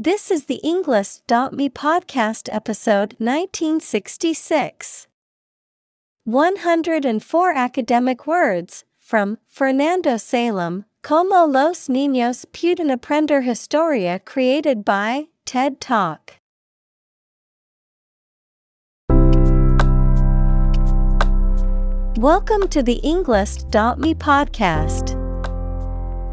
This is the Englist.me podcast episode 1966. 104 academic words from Fernando Salem, Como los niños pueden aprender historia created by TED Talk. Welcome to the Englist.me podcast.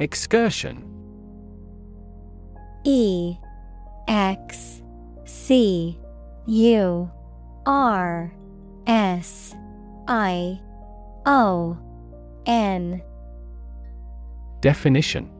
Excursion. E X C U R S I O N. Definition.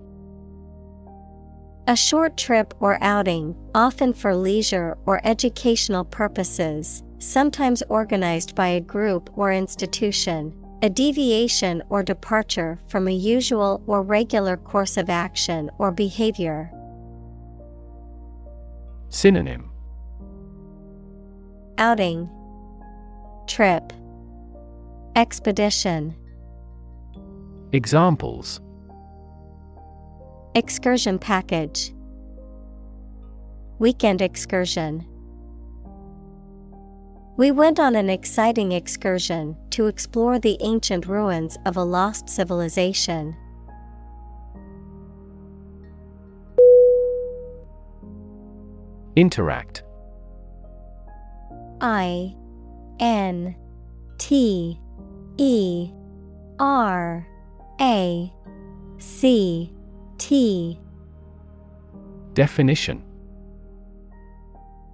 A short trip or outing, often for leisure or educational purposes, sometimes organized by a group or institution. A deviation or departure from a usual or regular course of action or behavior. Synonym. Outing, Trip, Expedition, Examples. Excursion package, Weekend excursion. We went on an exciting excursion to explore the ancient ruins of a lost civilization. Interact. I N T E R A C T. Definition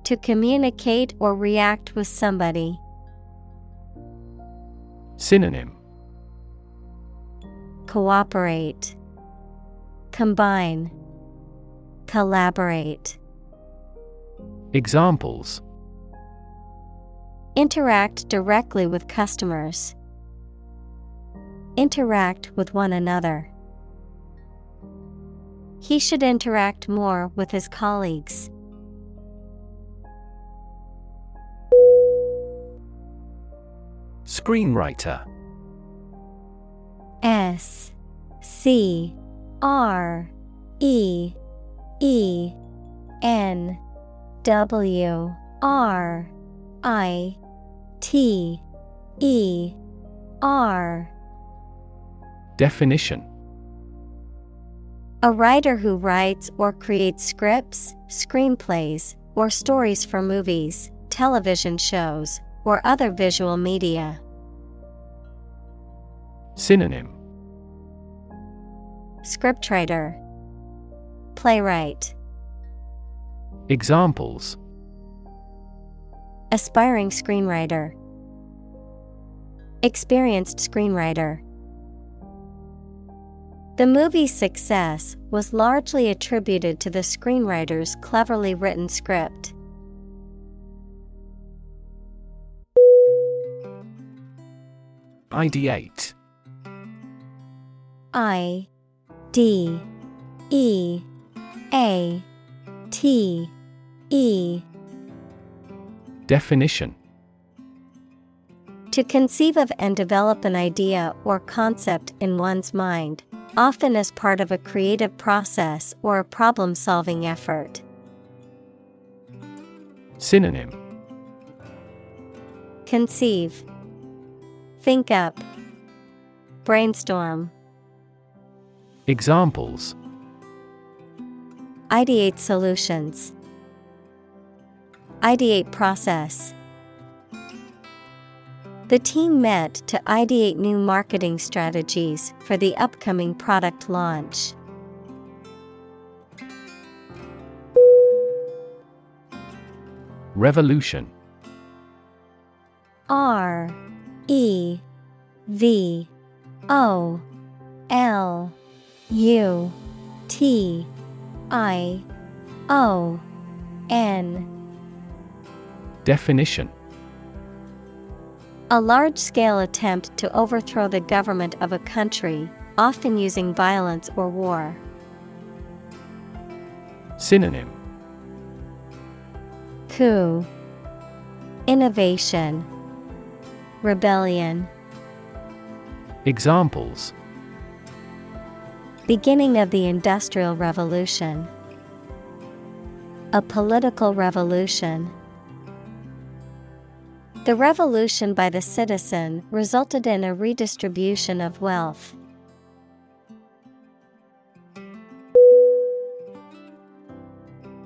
To communicate or react with somebody. Synonym Cooperate, Combine, Collaborate. Examples Interact directly with customers. Interact with one another. He should interact more with his colleagues. Screenwriter. S C R E E N W R I T E R. Definition. A writer who writes or creates scripts, screenplays, or stories for movies, television shows, or other visual media. Synonym Scriptwriter, Playwright, Examples Aspiring screenwriter, Experienced screenwriter. The movie's success was largely attributed to the screenwriter's cleverly written script. Ideate I D E A T E. Definition. To conceive of and develop an idea or concept in one's mind, often as part of a creative process or a problem solving effort. Synonym. Conceive, Think up, Brainstorm, Examples. Ideate solutions, Ideate process. The team met to ideate new marketing strategies for the upcoming product launch. Revolution. R E V O L U T I O N. Definition. A large scale attempt to overthrow the government of a country, often using violence or war. Synonym. Coup. Innovation Rebellion. Examples. Beginning of the Industrial Revolution. A political revolution. The revolution by the citizen resulted in a redistribution of wealth.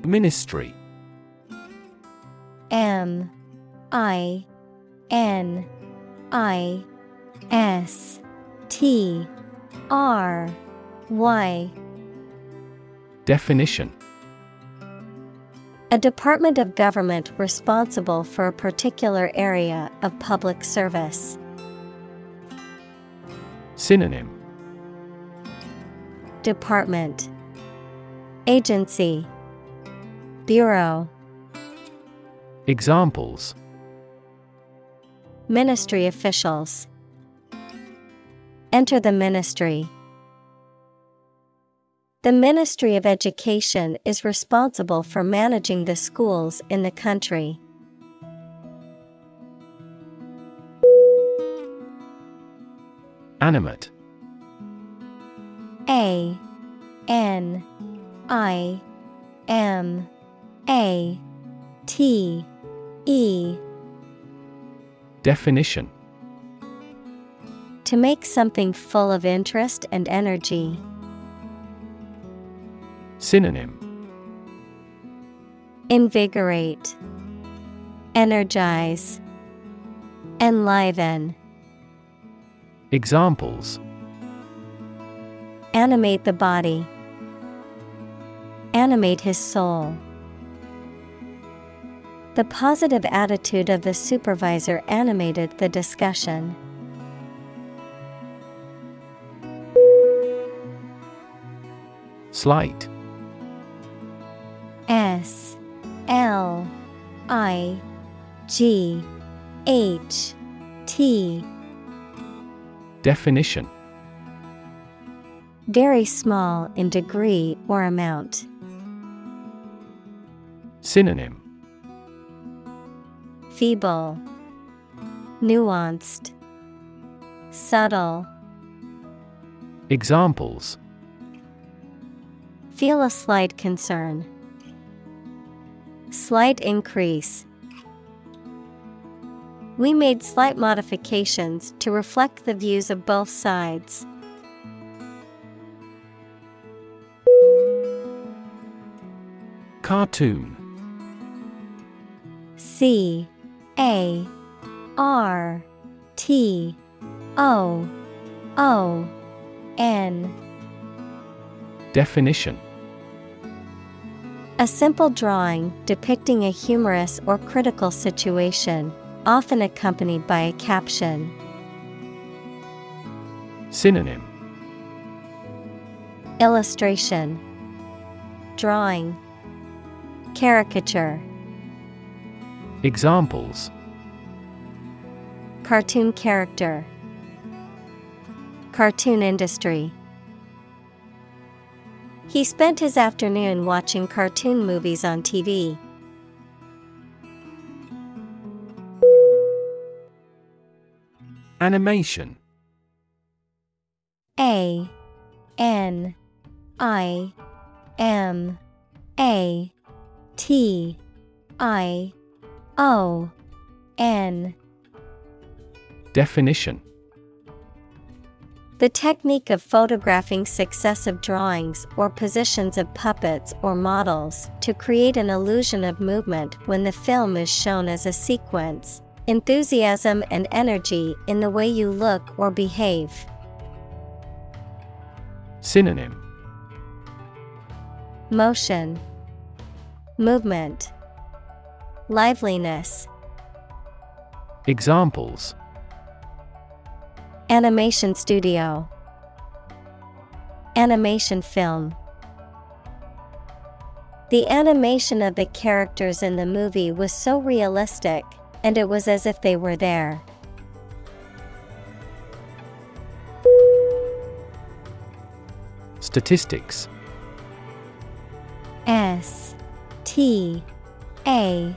Ministry. M I N I S T R Y. Definition. A department of government responsible for a particular area of public service. Synonym. Department. Agency. Bureau. Examples Ministry officials. Enter the ministry. The Ministry of Education is responsible for managing the schools in the country. Animate. A. N. I. M. A. T. E Definition To make something full of interest and energy. Synonym Invigorate, Energize, Enliven. Examples Animate the body. Animate his soul. The positive attitude of the supervisor animated the discussion. Slight S L I G H T Definition Very small in degree or amount. Synonym Feeble, Nuanced, Subtle. Examples Feel a slight concern. Slight increase. We made slight modifications to reflect the views of both sides. Cartoon C A R T O O N. Definition. A simple drawing depicting a humorous or critical situation, often accompanied by a caption. Synonym. Illustration. Drawing. Caricature Examples. Cartoon character. Cartoon industry. He spent his afternoon watching cartoon movies on TV. Animation. A. N. I. M. A. T. I O N. Definition. The technique of photographing successive drawings or positions of puppets or models to create an illusion of movement when the film is shown as a sequence. Enthusiasm and energy in the way you look or behave. Synonym. Motion, Movement, Liveliness. Examples Animation studio, Animation film. The animation of the characters in the movie was so realistic, and it was as if they were there. Statistics S T A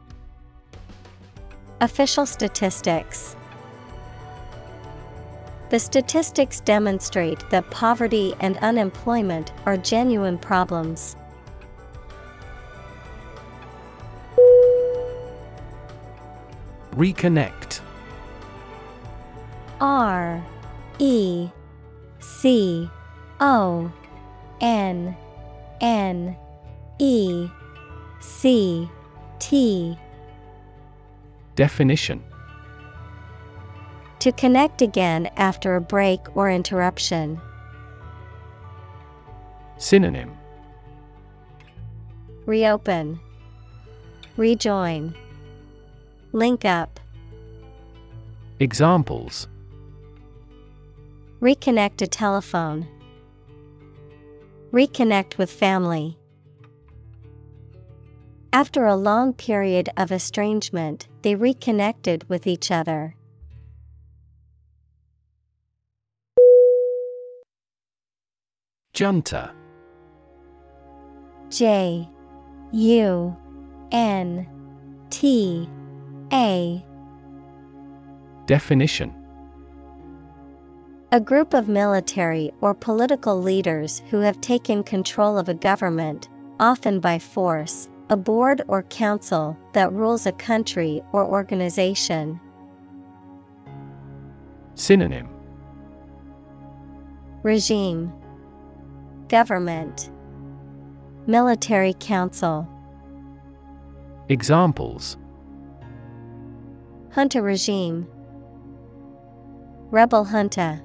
Official statistics. The statistics demonstrate that poverty and unemployment are genuine problems. Reconnect R E C O N N E C T Definition. To connect again after a break or interruption. Synonym. Reopen, Rejoin, Link up, Examples. Reconnect a telephone, Reconnect with family. After a long period of estrangement, they reconnected with each other. Junta. J U N T A. Definition. A group of military or political leaders who have taken control of a government, often by force, a board or council that rules a country or organization. Synonym. Regime. Government. Military Council. Examples. Junta regime. Rebel junta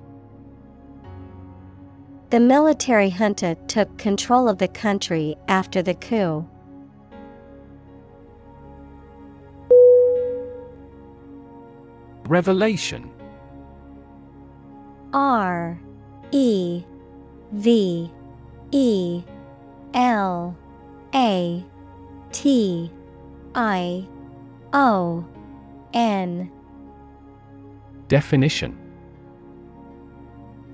The military junta took control of the country after the coup. Revelation. R E V E L A T I O N. Definition.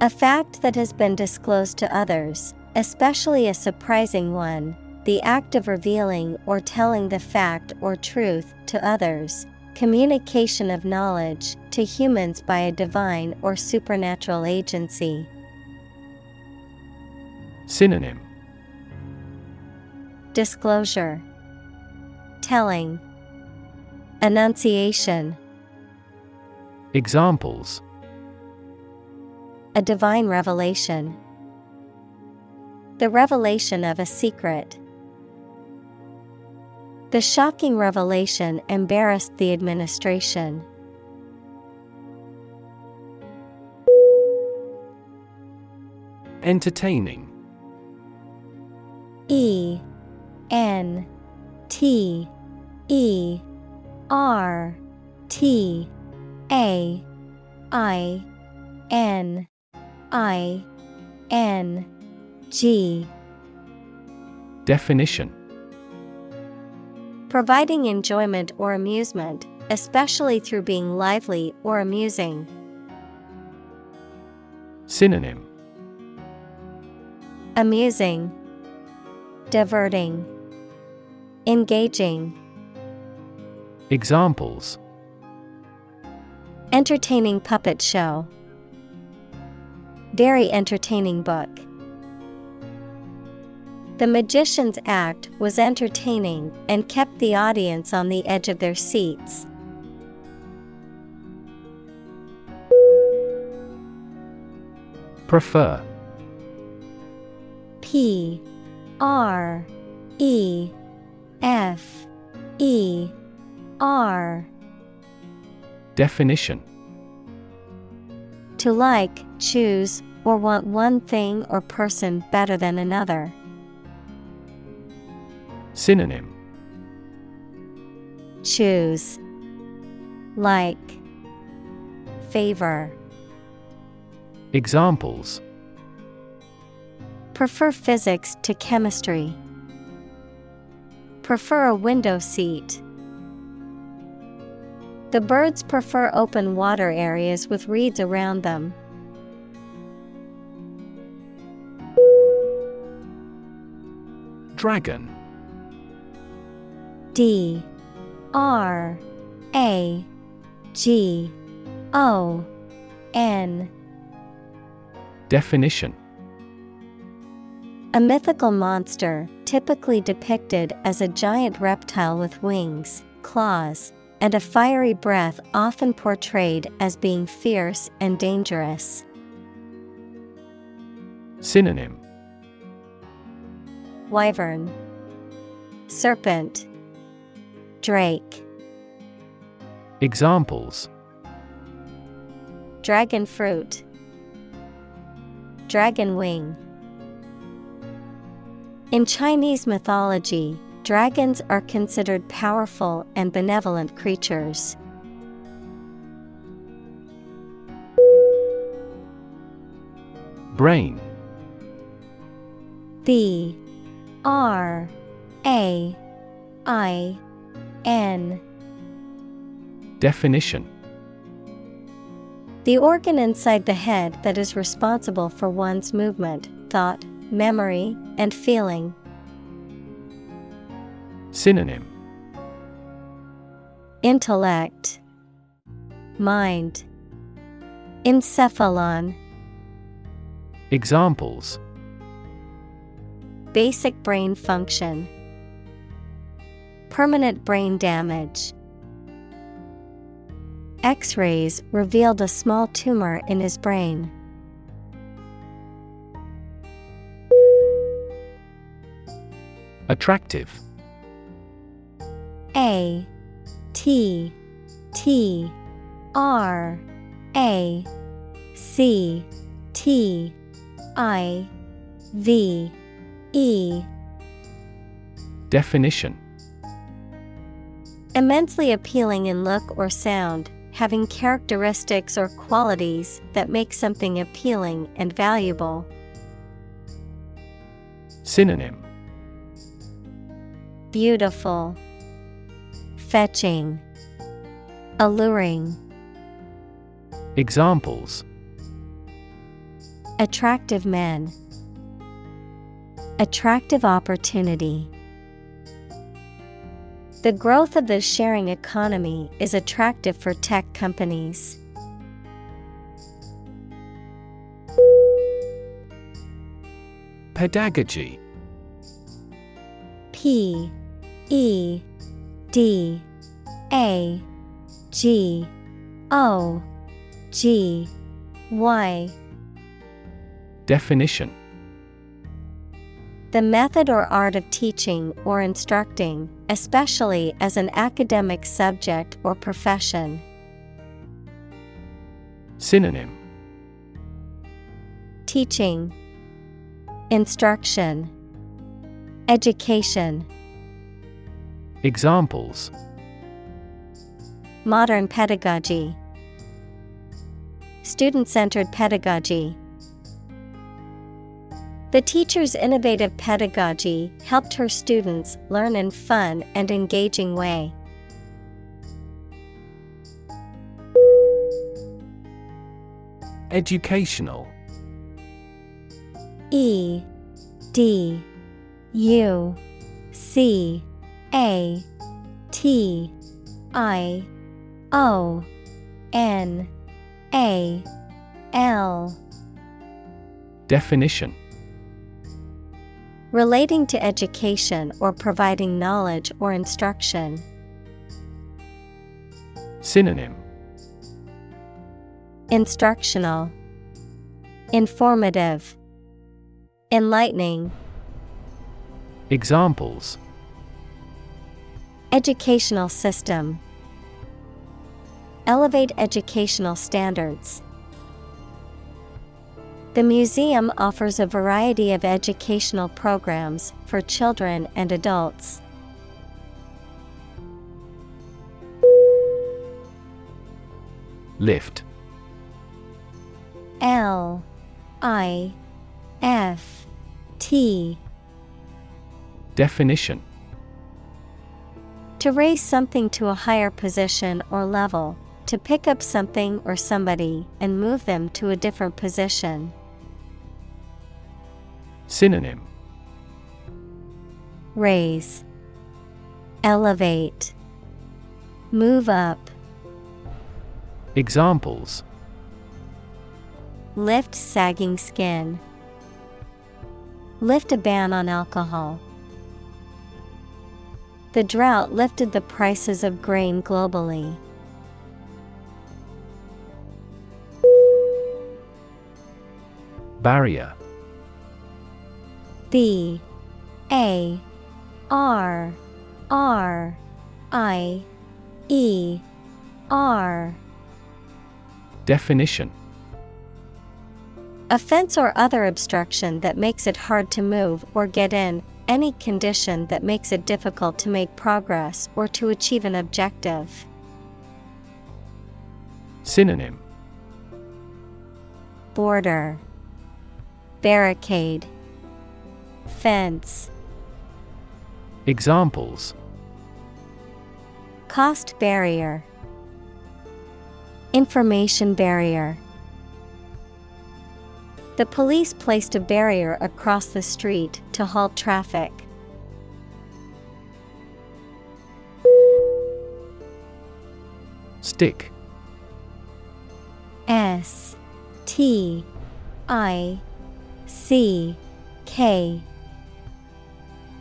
A fact that has been disclosed to others, especially a surprising one, the act of revealing or telling the fact or truth to others, communication of knowledge to humans by a divine or supernatural agency. Synonym Disclosure Telling Annunciation Examples A divine revelation. The revelation of a secret. The shocking revelation embarrassed the administration. Entertaining. E N T E R T A I N I N G. Definition Providing enjoyment or amusement, especially through being lively or amusing. Synonym Amusing, Diverting, Engaging. Examples Entertaining puppet show. Very entertaining book. The magician's act was entertaining and kept the audience on the edge of their seats. Prefer P R E F E R Definition To like, choose, or want one thing or person better than another. Synonym Choose Like Favor Examples Prefer physics to chemistry. Prefer a window seat. The birds prefer open water areas with reeds around them. Dragon D R A G O N. Definition. A mythical monster, typically depicted as a giant reptile with wings, claws, and a fiery breath, often portrayed as being fierce and dangerous. Synonym. Wyvern, Serpent, Drake, Examples Dragon fruit, Dragon wing. In Chinese mythology, dragons are considered powerful and benevolent creatures. Brain B R A I N Definition The organ inside the head that is responsible for one's movement, thought, memory, and feeling. Synonym Intellect, Mind, Encephalon. Examples Basic brain function. Permanent brain damage. X rays revealed a small tumor in his brain. Attractive A T T R A C T I V E Definition Immensely appealing in look or sound, having characteristics or qualities that make something appealing and valuable. Synonym. Beautiful, Fetching, Alluring, Examples. Attractive men, Attractive opportunity. The growth of the sharing economy is attractive for tech companies. Pedagogy. P E D A G O G Y. Definition. The method or art of teaching or instructing, especially as an academic subject or profession. Synonym Teaching, Instruction, Education. Examples Modern pedagogy, Student centered pedagogy. The teacher's innovative pedagogy helped her students learn in fun and engaging way. Educational. E D U C A T I O N A L. Definition Relating to education or providing knowledge or instruction. Synonym Instructional, Informative, Enlightening. Examples Educational system. Elevate educational standards. The museum offers a variety of educational programs for children and adults. Lift L I F T Definition To raise something to a higher position or level, to pick up something or somebody and move them to a different position. Synonym. Raise, Elevate, Move up, Examples. Lift sagging skin, Lift a ban on alcohol. The drought lifted the prices of grain globally. Barrier B A R R I E R. Definition. A fence or other obstruction that makes it hard to move or get in, any condition that makes it difficult to make progress or to achieve an objective. Synonym. Border. Barricade Fence. Examples. Cost barrier. Information barrier. The police placed a barrier across the street to halt traffic. Stick. S T I C K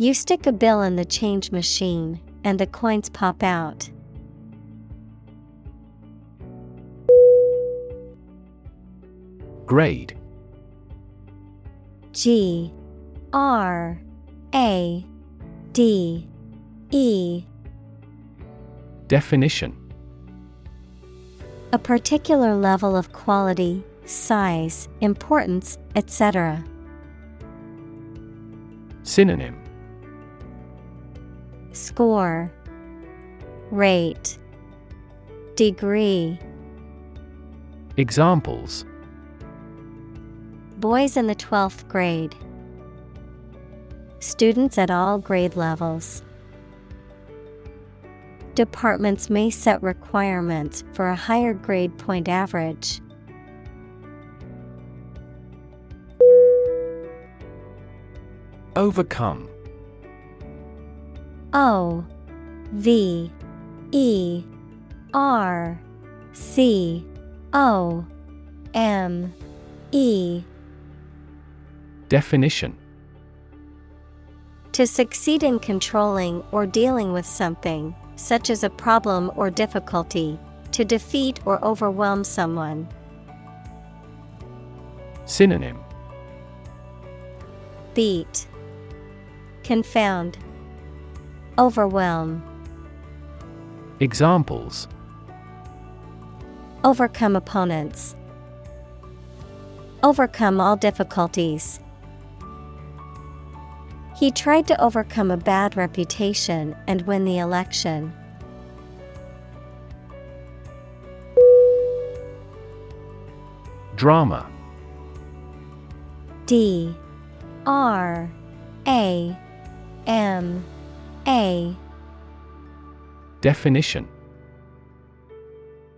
You stick a bill in the change machine, and the coins pop out. Grade G R A D E Definition A particular level of quality, size, importance, etc. Synonym Score Rate Degree Examples Boys in the 12th grade. Students at all grade levels. Departments may set requirements for a higher grade point average. Overcome O V E R C O M E. Definition. To succeed in controlling or dealing with something, such as a problem or difficulty, to defeat or overwhelm someone. Synonym. Beat, Confound, Overwhelm, Examples Overcome opponents. Overcome all difficulties. He tried to overcome a bad reputation and win the election. Drama D R A M A. Definition.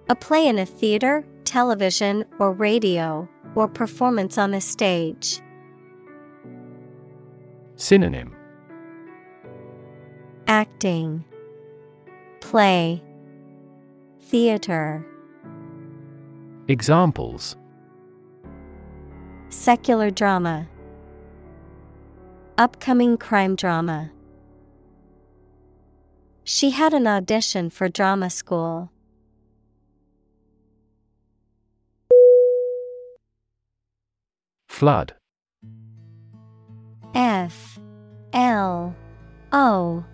A play in a theater, television, or radio, or performance on a stage. Synonym. Acting. Play. Theater. Examples. Secular drama. Upcoming crime drama She had an audition for drama school. Flood. F. L. O.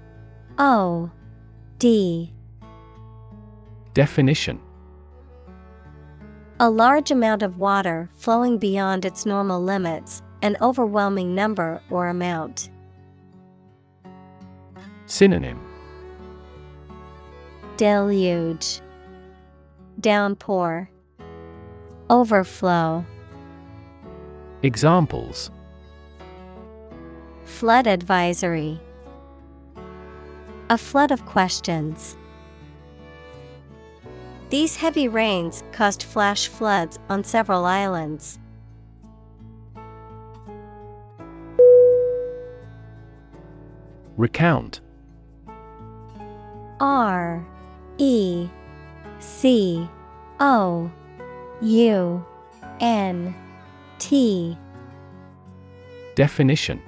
O. D. Definition. A large amount of water flowing beyond its normal limits, an overwhelming number or amount. Synonym Deluge Downpour Overflow. Examples. Flood advisory. A flood of questions. These heavy rains caused flash floods on several islands. Recount. R E C O U N T. Definition.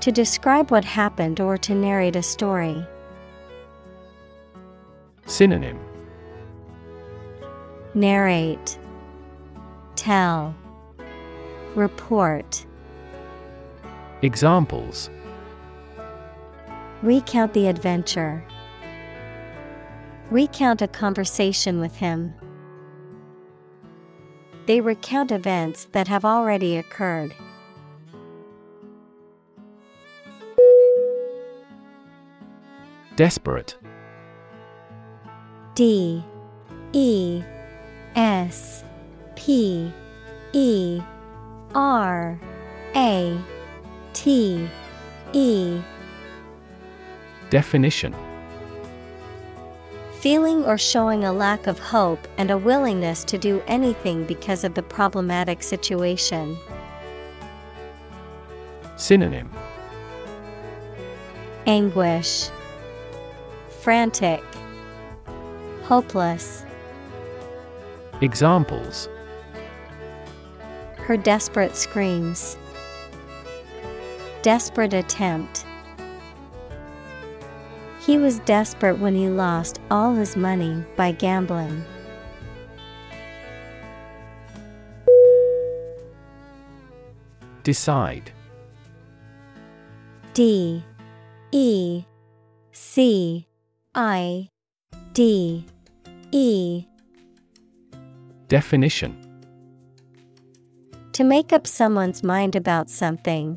To describe what happened or to narrate a story. Synonym. Narrate. Tell. Report. Examples. Recount the adventure. Recount a conversation with him. They recount events that have already occurred. Desperate. D. E. S. P. E. R. A. T. E. Definition Feeling or showing a lack of hope and a willingness to do anything because of the problematic situation. Synonym Anguish, Frantic, Hopeless. Examples Her desperate screams. Desperate attempt. He was desperate when he lost all his money by gambling. Decide. D. E. C. I. D. E. Definition. To make up someone's mind about something,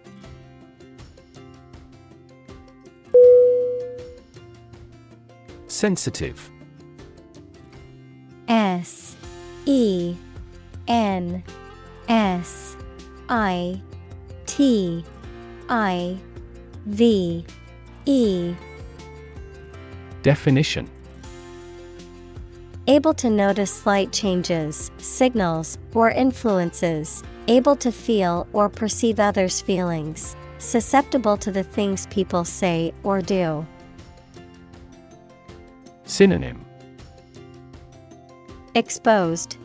Sensitive. S E N S I T I V E. Definition. Able to notice slight changes, signals, or influences, able to feel or perceive others' feelings, susceptible to the things people say or do. Synonym Exposed,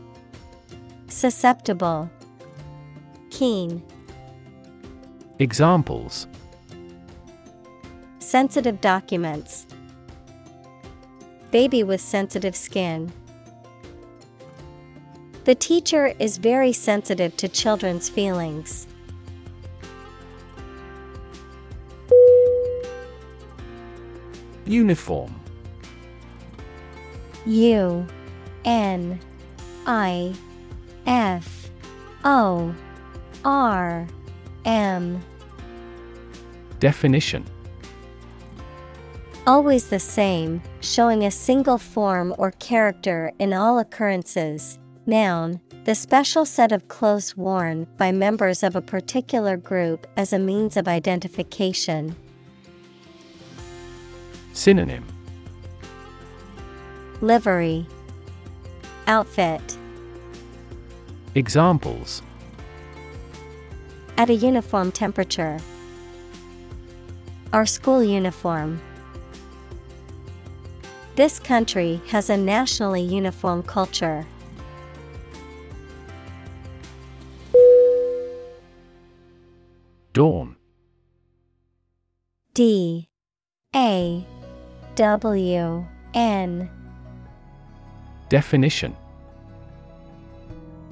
Susceptible, Keen. Examples Sensitive documents. Baby with sensitive skin. The teacher is very sensitive to children's feelings. Uniform U N I F O R M Definition Always the same, showing a single form or character in all occurrences. Noun, the special set of clothes worn by members of a particular group as a means of identification. Synonym Livery. Outfit. Examples. At a uniform temperature. Our school uniform. This country has a nationally uniform culture. Dawn. D. A. W. N Definition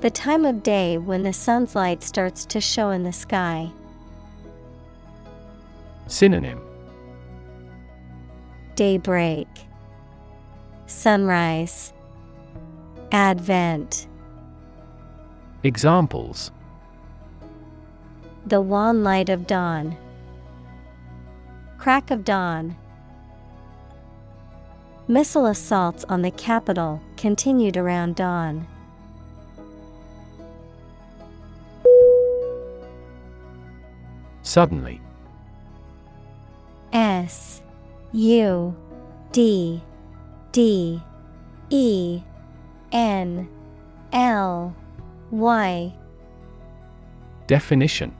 The time of day when the sun's light starts to show in the sky. Synonym Daybreak Sunrise Advent Examples The wan light of dawn. Crack of dawn. Missile assaults on the capital continued around dawn. Suddenly S U D D E N L Y Definition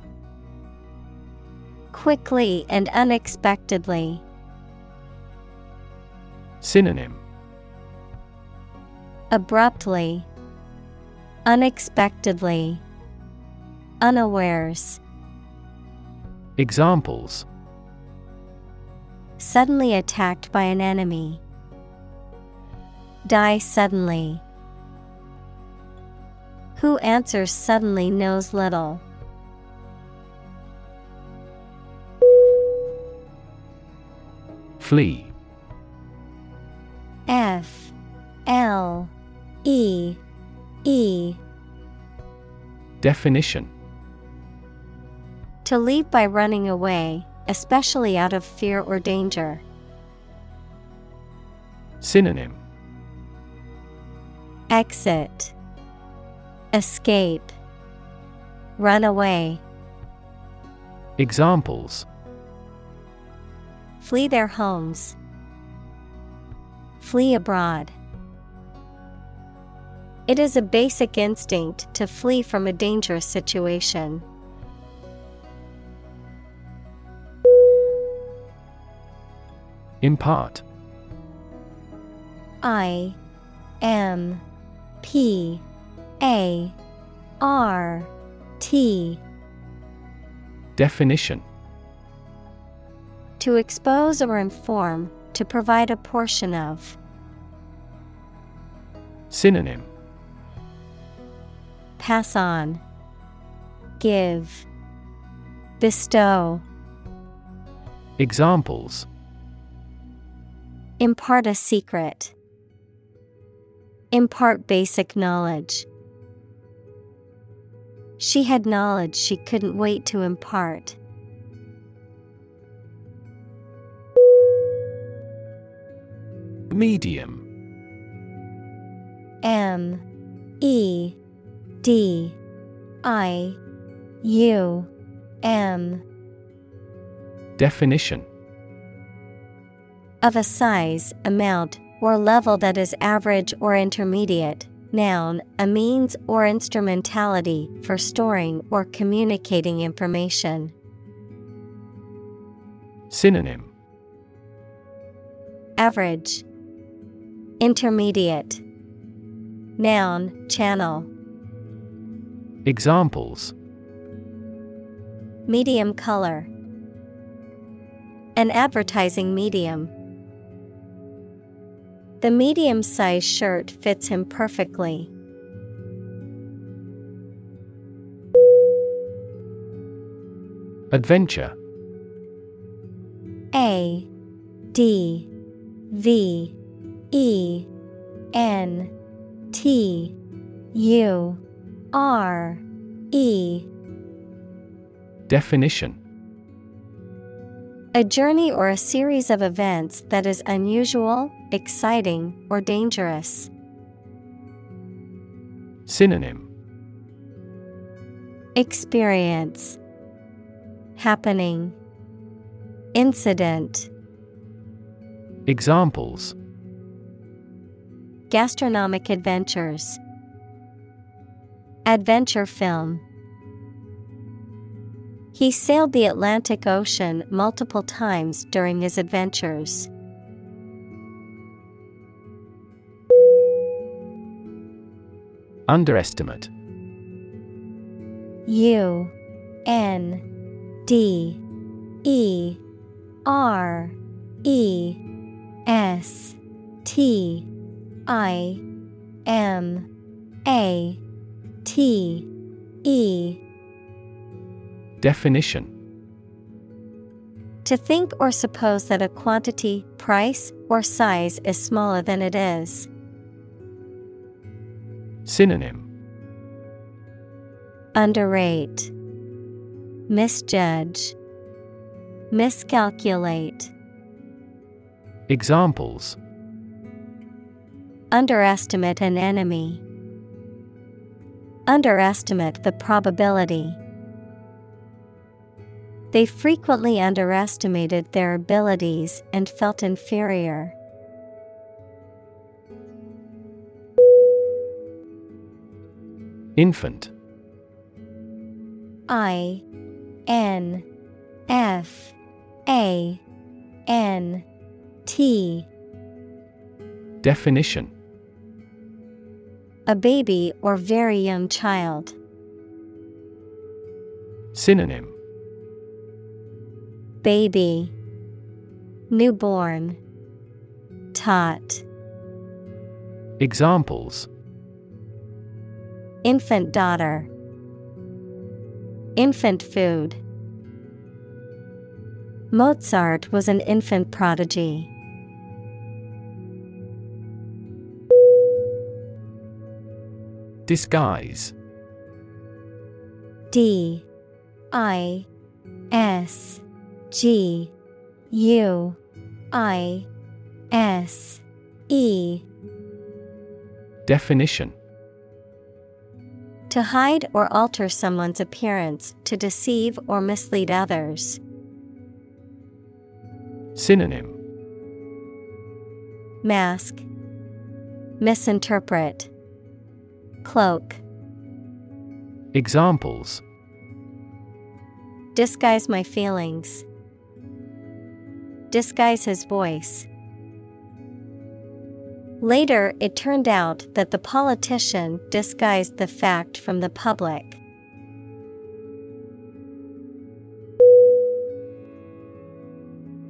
Quickly and unexpectedly. Synonym Abruptly. Unexpectedly. Unawares. Examples Suddenly attacked by an enemy. Die suddenly. Who answers suddenly knows little. Flee L E E Definition To leave by running away, especially out of fear or danger. Synonym Exit Escape Run away. Examples Flee their homes. Flee abroad. It is a basic instinct to flee from a dangerous situation. Impart I M P A R T Definition To expose or inform, to provide a portion of. Synonym Pass on. Give. Bestow. Examples Impart a secret. Impart basic knowledge. She had knowledge she couldn't wait to impart. Medium M E D. I. U. M. Definition. Of a size, amount, or level that is average or intermediate. Noun, a means or instrumentality for storing or communicating information. Synonym. Average, Intermediate, Noun, channel. Examples medium color. An advertising medium. The medium sized shirt fits him perfectly. Adventure A D V E N T U R E. Definition. A journey or a series of events that is unusual, exciting, or dangerous. Synonym. Experience. Happening. Incident. Examples. Gastronomic adventures Adventure film. He sailed the Atlantic Ocean multiple times during his adventures. Underestimate. U N D E R E S T I M A T E Definition To think or suppose that a quantity, price, or size is smaller than it is. Synonym Underrate, Misjudge, Miscalculate. Examples Underestimate an enemy. Underestimate the probability. They frequently underestimated their abilities and felt inferior. Infant I N F A N T Definition A baby or very young child. Synonym. Baby. Newborn. Tot. Examples. Infant daughter. Infant food. Mozart was an infant prodigy. Disguise. D I S G U I S E. Definition. To hide or alter someone's appearance to deceive or mislead others. Synonym. Mask. Misinterpret Cloak Examples Disguise my feelings. Disguise his voice. Later, it turned out that the politician disguised the fact from the public.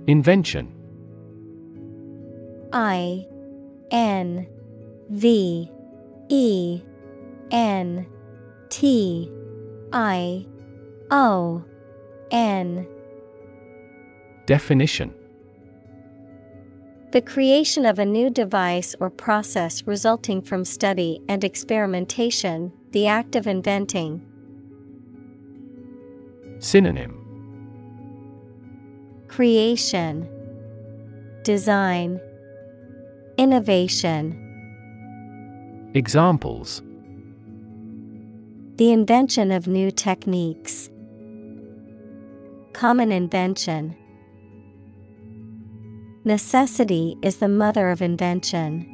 Invention I N V E N T I O N. Definition. The creation of a new device or process resulting from study and experimentation, the act of inventing. Synonym. Creation, Design, Innovation. Examples The invention of new techniques. Common invention. Necessity is the mother of invention.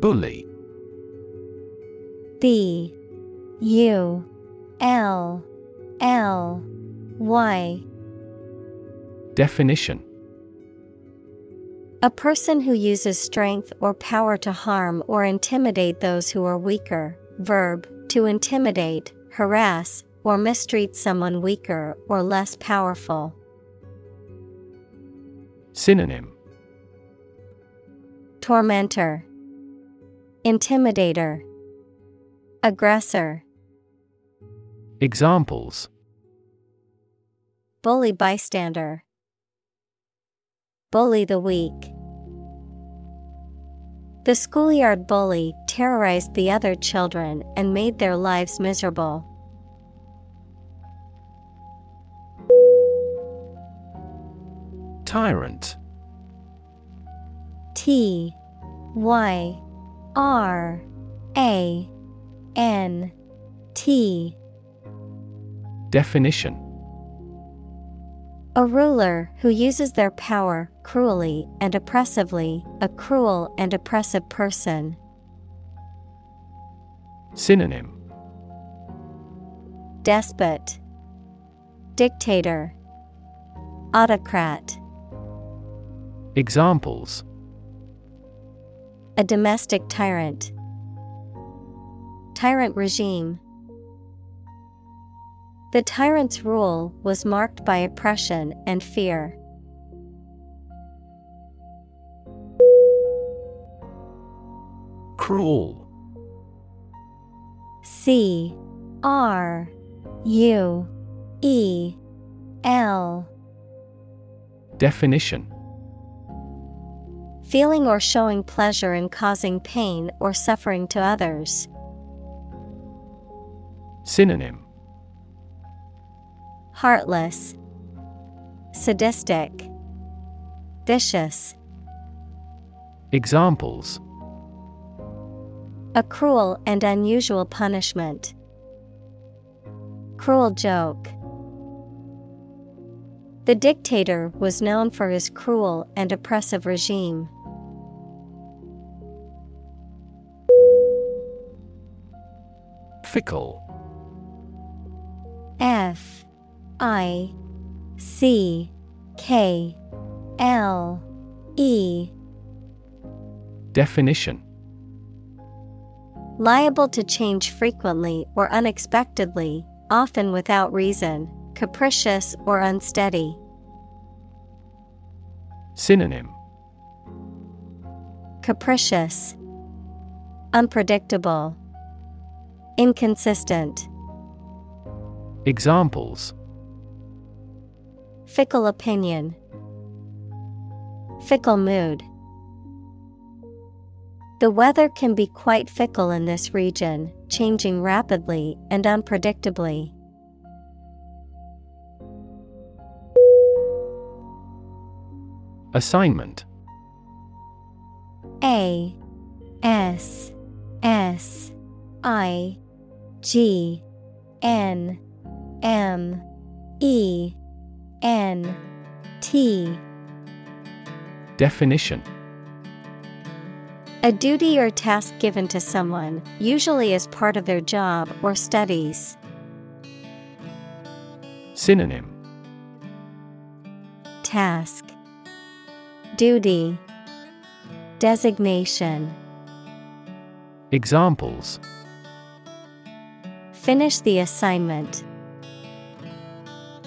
Bully. B. U. L. L. Y. Definition A person who uses strength or power to harm or intimidate those who are weaker, Verb to intimidate, harass, or mistreat someone weaker or less powerful. Synonym Tormentor, Intimidator, Aggressor. Examples Bully bystander. Bully the weak. The schoolyard bully terrorized the other children and made their lives miserable. Tyrant T Y R A N T Definition A ruler who uses their power cruelly and oppressively, a cruel and oppressive person. Synonym Despot, Dictator, Autocrat. Examples A domestic tyrant. Tyrant regime. The tyrant's rule was marked by oppression and fear. Cruel. C R U E L. Definition. Feeling or showing pleasure in causing pain or suffering to others. Synonym. Heartless, Sadistic, Vicious. Examples A cruel and unusual punishment. Cruel joke. The dictator was known for his cruel and oppressive regime. Fickle. F. I. C. K. L. E. Definition Liable to change frequently or unexpectedly, often without reason, capricious or unsteady. Synonym Capricious, Unpredictable, Inconsistent. Examples Fickle opinion, Fickle mood. The weather can be quite fickle in this region, changing rapidly and unpredictably. Assignment. A S S I G N M E N T. Definition A duty or task given to someone, usually as part of their job or studies. Synonym Task Duty Designation Examples Finish the assignment.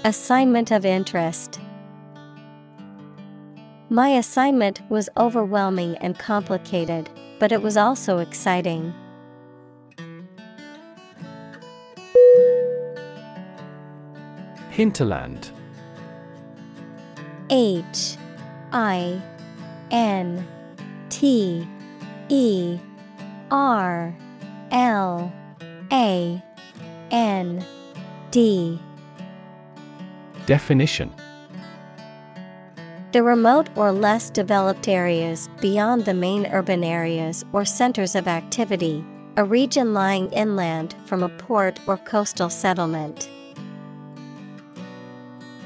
Assignment of interest. My assignment was overwhelming and complicated, but it was also exciting. Hinterland. H I N T E R L A N D. Definition The remote or less developed areas beyond the main urban areas or centers of activity, a region lying inland from a port or coastal settlement.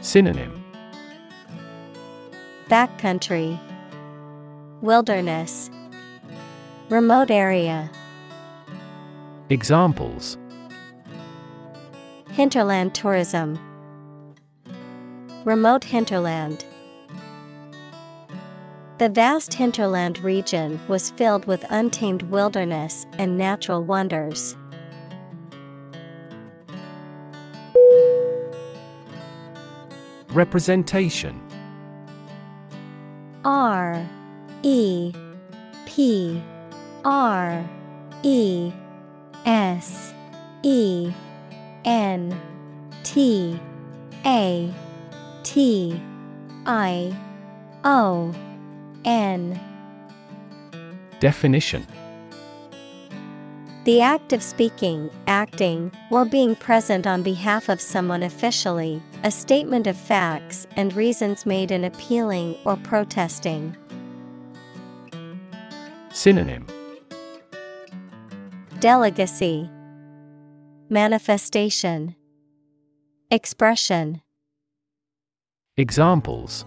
Synonym. Backcountry, Wilderness, Remote area, Examples. Hinterland tourism, Remote hinterland. The vast hinterland region was filled with untamed wilderness and natural wonders. Representation R E P R E S E N T A T I O N. Definition. The act of speaking, acting, or being present on behalf of someone officially, a statement of facts and reasons made in appealing or protesting. Synonym. Delegacy Manifestation. Expression. Examples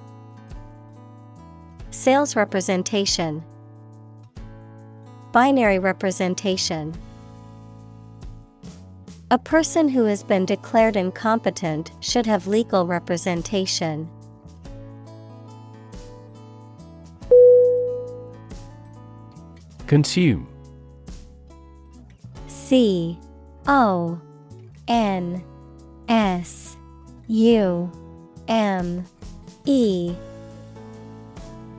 Sales representation. Binary representation. A person who has been declared incompetent should have legal representation. Consume. C O N S U M E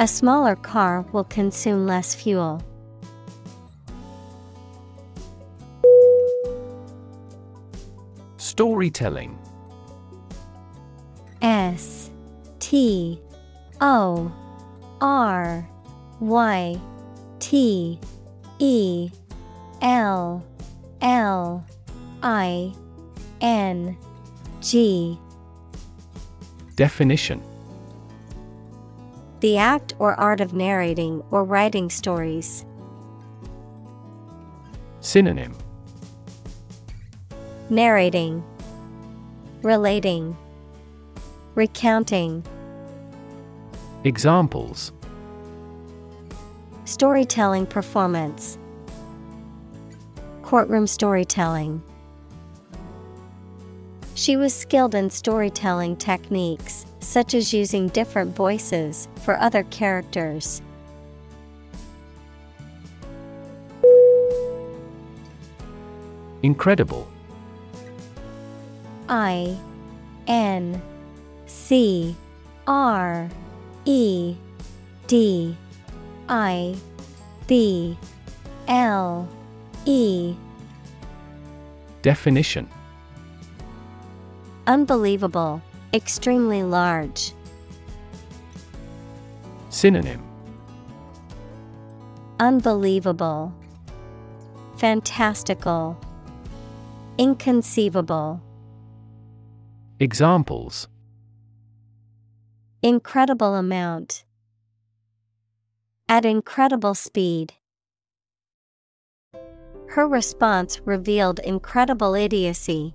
A smaller car will consume less fuel. Storytelling. S T O R Y T E L L I N G. Definition The act or art of narrating or writing stories. Synonym Narrating, Relating, Recounting. Examples Storytelling performance. Courtroom storytelling. She was skilled in storytelling techniques, such as using different voices for other characters. Incredible. I N C R E D I B L E. Definition. Unbelievable, extremely large. Synonym Unbelievable, Fantastical, Inconceivable. Examples Incredible amount. At incredible speed. Her response revealed incredible idiocy.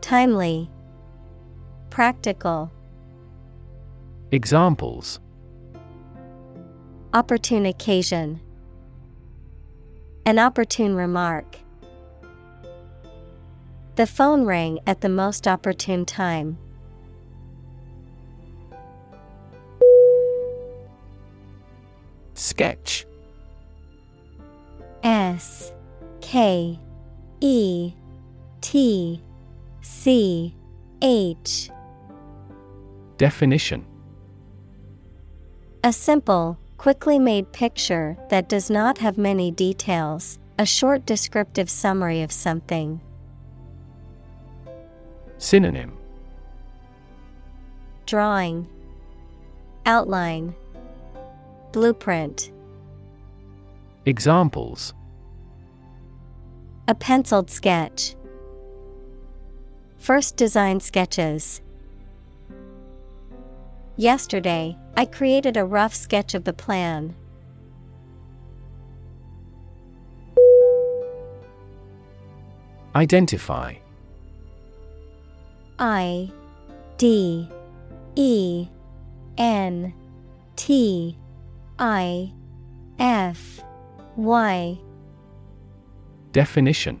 Timely, Practical, Examples Opportune occasion. An opportune remark. The phone rang at the most opportune time. Sketch S K E T C H Definition A simple, quickly made picture that does not have many details, A short descriptive summary of something. Synonym Drawing, Outline, Blueprint. Examples A penciled sketch. First design sketches. Yesterday, I created a rough sketch of the plan. Identify I D E N T I F Y Definition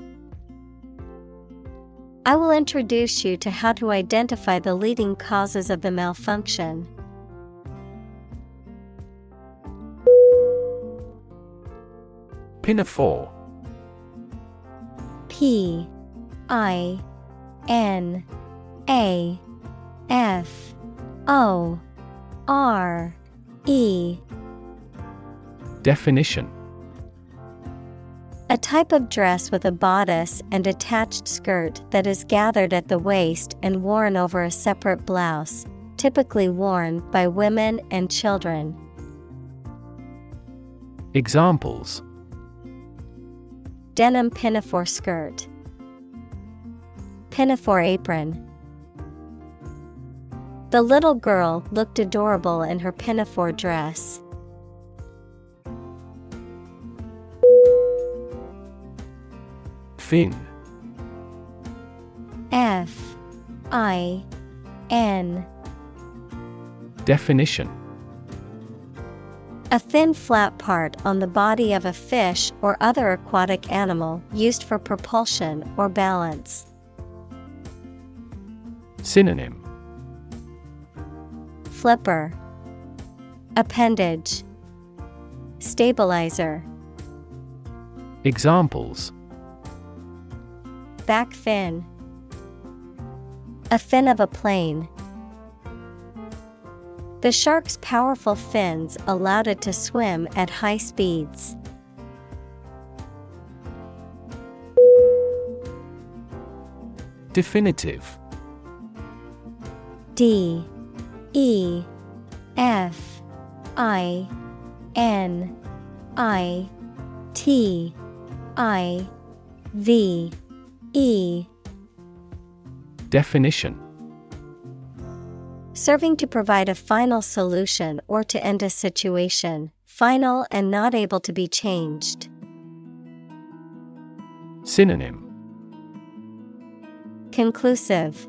I will introduce you to how to identify the leading causes of the malfunction. Pinafore. P I N A F O R E. Definition A type of dress with a bodice and attached skirt that is gathered at the waist and worn over a separate blouse, typically worn by women and children. Examples Denim pinafore skirt, pinafore apron. The little girl looked adorable in her pinafore dress. Fin F I N. Definition. A thin flat part on the body of a fish or other aquatic animal used for propulsion or balance. Synonym. Flipper. Appendage. Stabilizer. Examples Back fin. A fin of a plane. The shark's powerful fins allowed it to swim at high speeds. Definitive. D. E. F. I. N. I. T. I. V E. Definition. Serving to provide a final solution or to end a situation, final and not able to be changed. Synonym. Conclusive,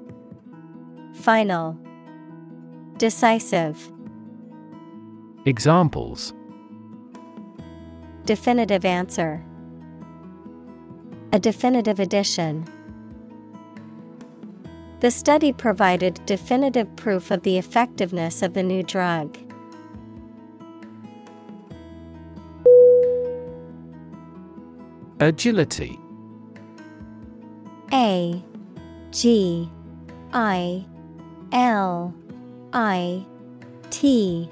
Final, Decisive, Examples. Definitive answer, A definitive addition. The study provided definitive proof of the effectiveness of the new drug. Agility A G I L I T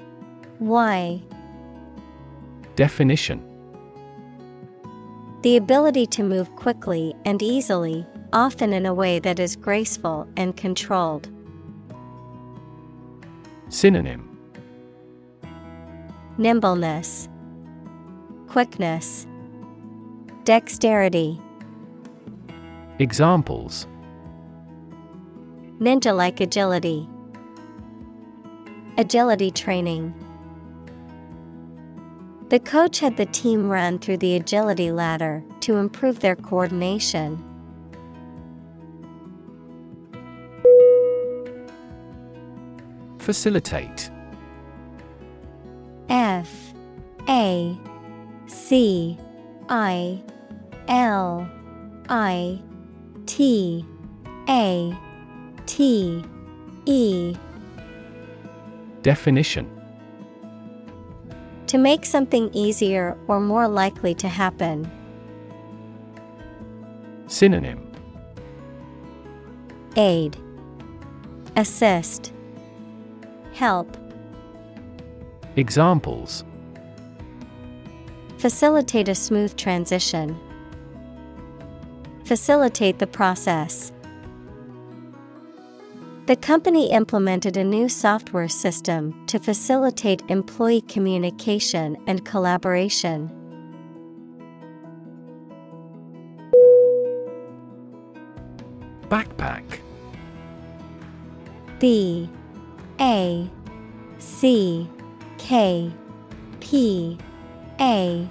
Y Definition The ability to move quickly and easily, often in a way that is graceful and controlled. Synonym Nimbleness, Quickness, Dexterity. Examples Ninja like agility. Agility training. The coach had the team run through the agility ladder to improve their coordination. Facilitate. F A C I L I T A T E. Definition To make something easier or more likely to happen. Synonym Aid Assist Help Examples Facilitate a smooth transition. Facilitate the process. The company implemented a new software system to facilitate employee communication and collaboration. Backpack. B A C K P A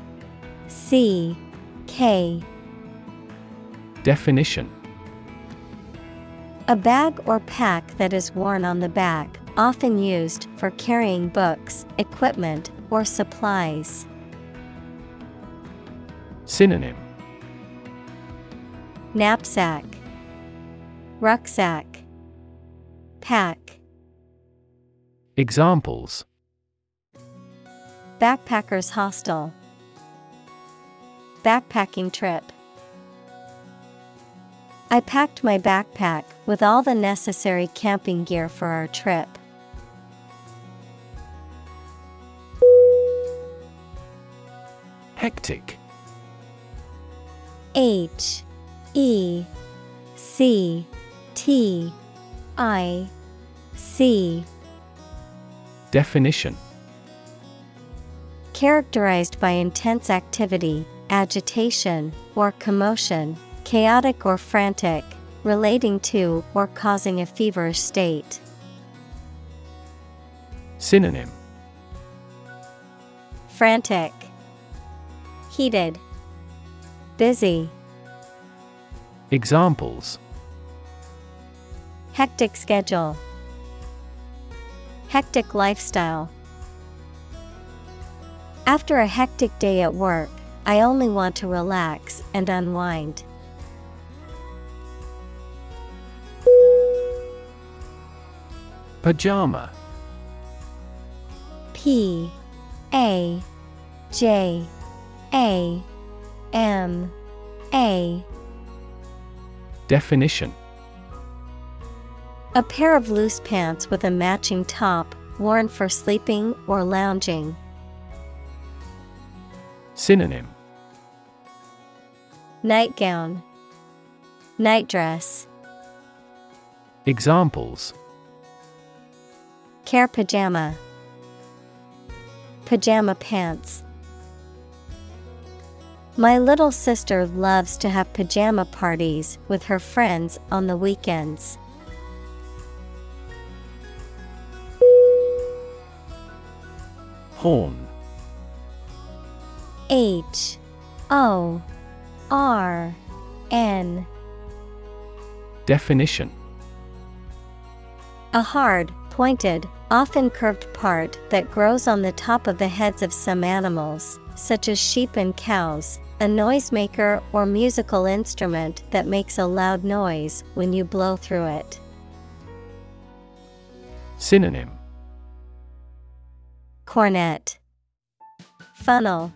C K. Definition A bag or pack that is worn on the back, often used for carrying books, equipment, or supplies. Synonym. Knapsack, Rucksack, Pack, Examples. Backpackers Hostel, Backpacking trip. I packed my backpack with all the necessary camping gear for our trip. Hectic. H E C T I C. Definition. Characterized by intense activity, agitation, or commotion, chaotic or frantic, relating to or causing a feverish state. Synonym Frantic, Heated, Busy, Examples Hectic schedule, Hectic lifestyle. After a hectic day at work, I only want to relax and unwind. Pajama. P A J A M A. Definition. A pair of loose pants with a matching top, worn for sleeping or lounging. Synonym. Nightgown, Nightdress, Examples Care pajama, Pajama pants. My little sister loves to have pajama parties with her friends on the weekends. Horn. H. O. R. N. Definition. A hard, pointed, often curved part that grows on the top of the heads of some animals, such as sheep and cows, a noisemaker or musical instrument that makes a loud noise when you blow through it. Synonym. Cornet, Funnel,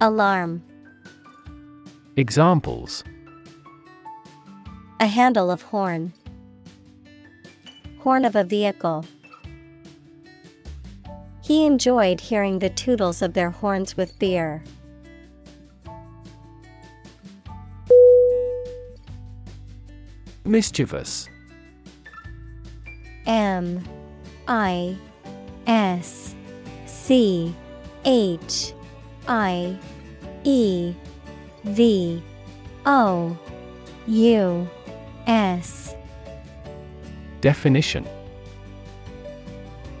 Alarm, Examples. A handle of horn, Horn of a vehicle. He enjoyed hearing the tootles of their horns with beer. Mischievous M I S C H I E V O U S Definition.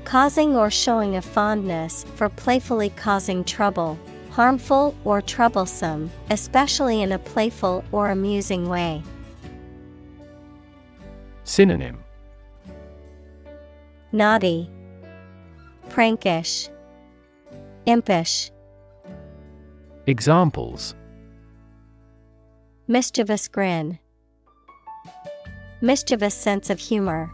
Causing or showing a fondness for playfully causing trouble, harmful or troublesome, especially in a playful or amusing way. Synonym. Naughty, Prankish, Impish, Examples. Mischievous grin, Mischievous sense of humor.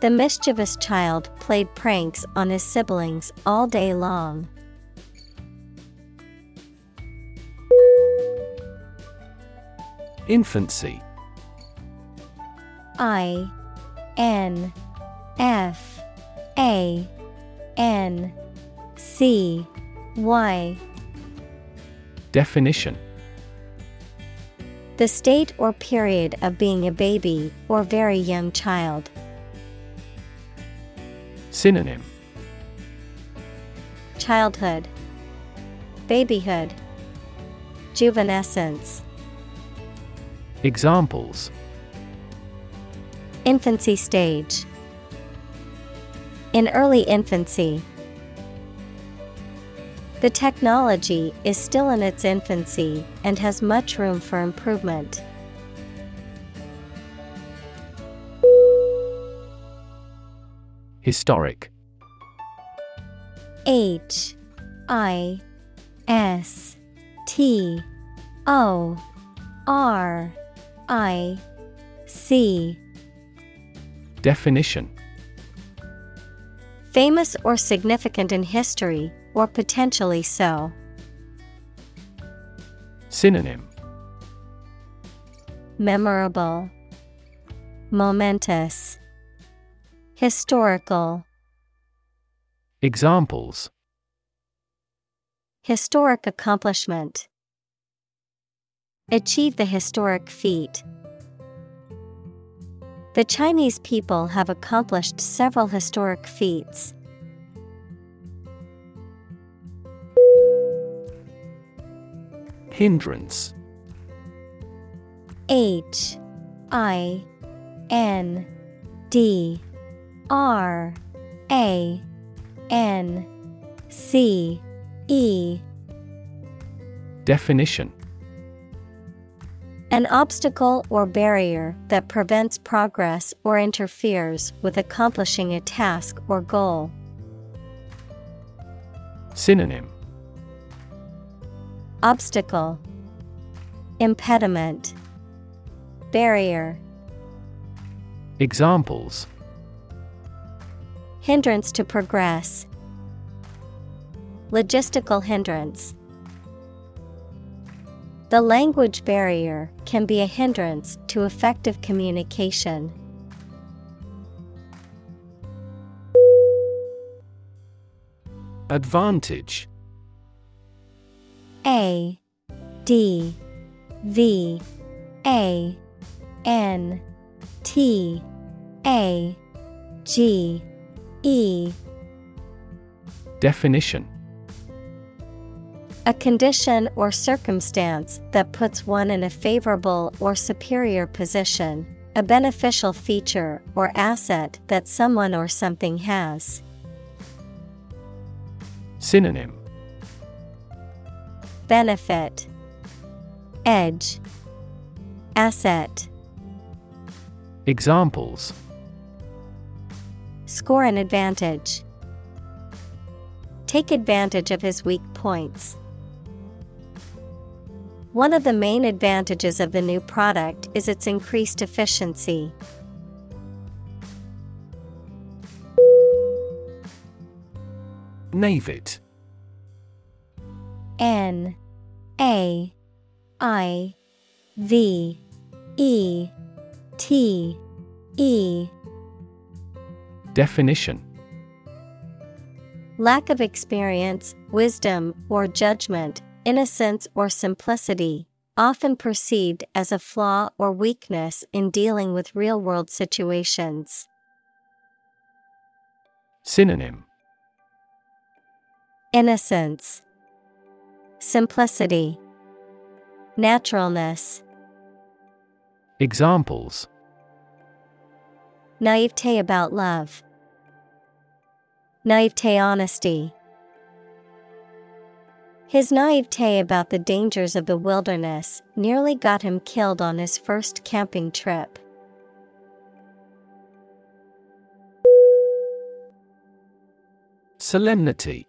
The mischievous child played pranks on his siblings all day long. Infancy I N F A N C Y Definition The state or period of being a baby or very young child. Synonym Childhood, Babyhood, Juvenescence. Examples Infancy stage. In early infancy, the technology is still in its infancy and has much room for improvement. Historic. H I S T O R I C Definition. Famous or significant in history, or potentially so. Synonym. Memorable, Momentous, Historical. Examples Historic accomplishment. Achieve the historic feat. The Chinese people have accomplished several historic feats. Hindrance H I N D R A N C E. Definition. An obstacle or barrier that prevents progress or interferes with accomplishing a task or goal. Synonym. Obstacle. Impediment. Barrier. Examples Hindrance to progress. Logistical hindrance. The language barrier can be a hindrance to effective communication. Advantage A D V A N T A G E. Definition. A condition or circumstance that puts one in a favorable or superior position, a beneficial feature or asset that someone or something has. Synonym. Benefit. Edge. Asset. Examples Score an advantage. Take advantage of his weak points. One of the main advantages of the new product is its increased efficiency. Naivete N A I V E T E Definition. Lack of experience, wisdom, or judgment, innocence or simplicity, often perceived as a flaw or weakness in dealing with real world situations. Synonym. Innocence, Simplicity, Naturalness, Examples. Naivete about love, Naivete honesty. His naivete about the dangers of the wilderness nearly got him killed on his first camping trip. Solemnity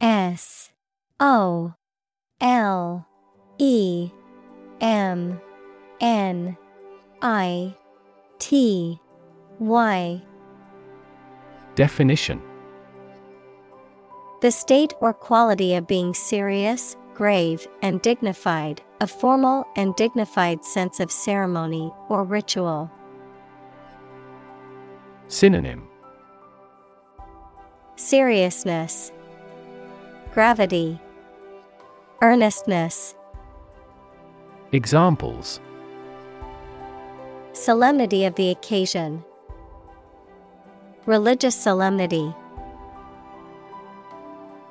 S O L E M N I T Y. Definition. The state or quality of being serious, grave, and dignified, a formal and dignified sense of ceremony or ritual. Synonym. Seriousness, Gravity, Earnestness. Examples. Solemnity of the occasion, Religious solemnity.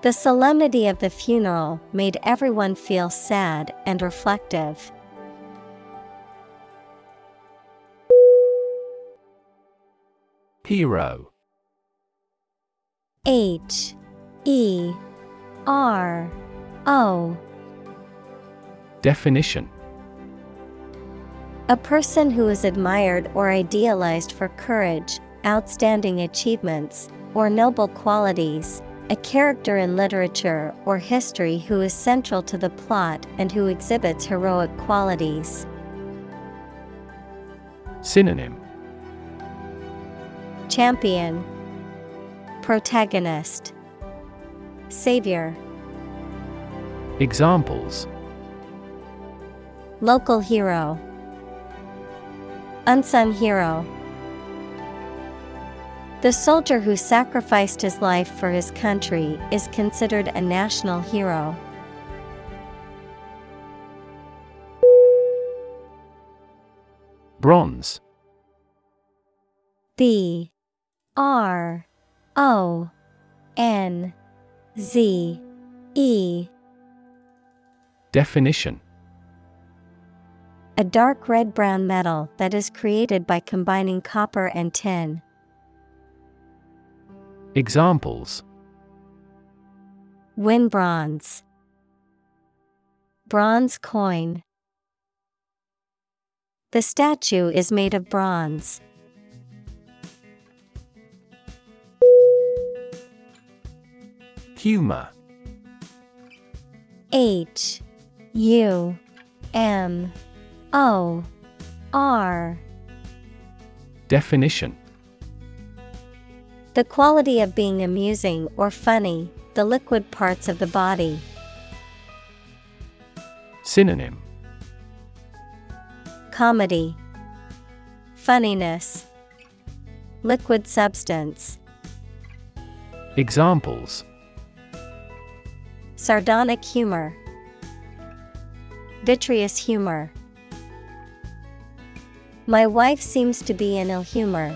The solemnity of the funeral made everyone feel sad and reflective. Hero. H. E. R. O. Definition. A person who is admired or idealized for courage, outstanding achievements, or noble qualities, a character in literature or history who is central to the plot and who exhibits heroic qualities. Synonym. Champion, Protagonist, Savior, Examples. Local hero, Unsung hero. The soldier who sacrificed his life for his country is considered a national hero. Bronze. B. R. O. N. Z. E. Definition. A dark red brown metal that is created by combining copper and tin. Examples Win bronze. Bronze coin. The statue is made of bronze. Humor H U M O R. Definition The quality of being amusing or funny, the liquid parts of the body. Synonym Comedy, Funniness, Liquid substance. Examples Sardonic humor, Vitreous humor. My wife seems to be in ill humor.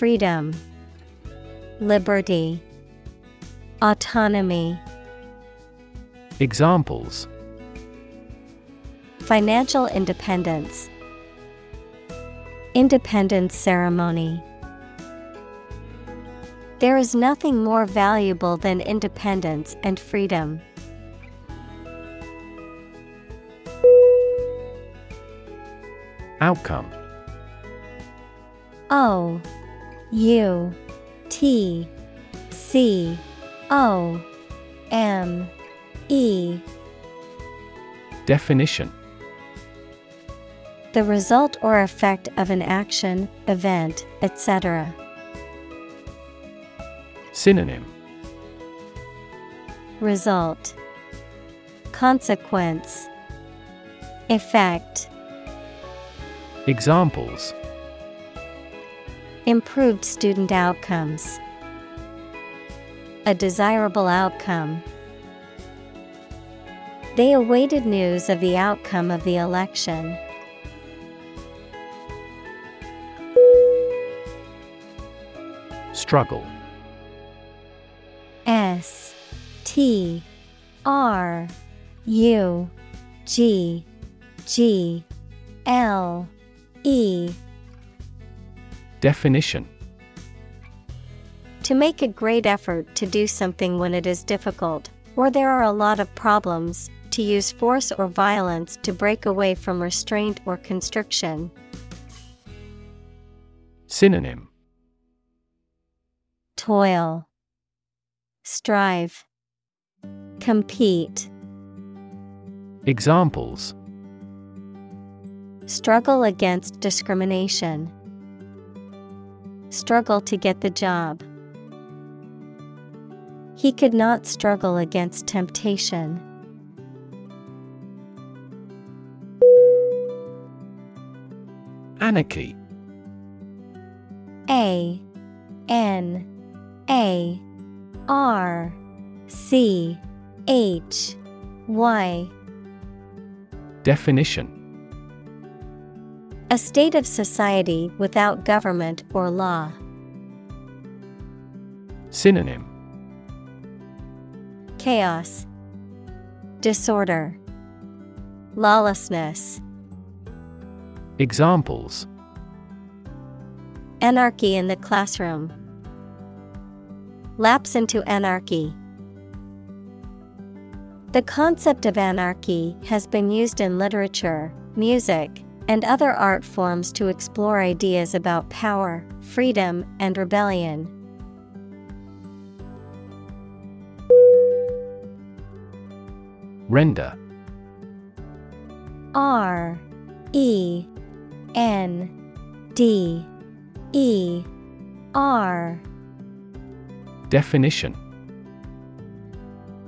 Freedom, Liberty, Autonomy. Examples Financial independence, Independence ceremony. There is nothing more valuable than independence and freedom. Outcome O U T C O M E. Definition. The result or effect of an action, event, etc. Synonym. Result. Consequence. Effect. Examples Improved student outcomes. A desirable outcome. They awaited news of the outcome of the election. Struggle S T R U G G L E Definition To make a great effort to do something when it is difficult, or there are a lot of problems, to use force or violence to break away from restraint or constriction. Synonym Toil, Strive, Compete. Examples Struggle against discrimination. Struggle to get the job. He could not struggle against temptation. Anarchy A N A R C H Y Definition A state of society without government or law. Synonym Chaos, Disorder, Lawlessness. Examples Anarchy in the classroom. Lapse into anarchy. The concept of anarchy has been used in literature, music, and other art forms to explore ideas about power, freedom, and rebellion. Render. R E N D E R. Definition.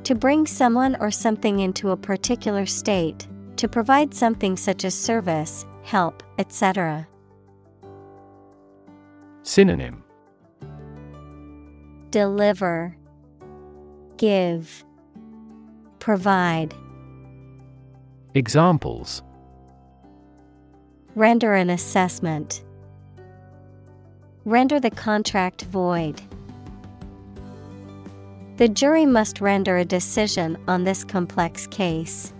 To bring someone or something into a particular state, to provide something such as service, help, etc. Synonym Deliver, Give, Provide. Examples Render an assessment. Render the contract void. The jury must render a decision on this complex case.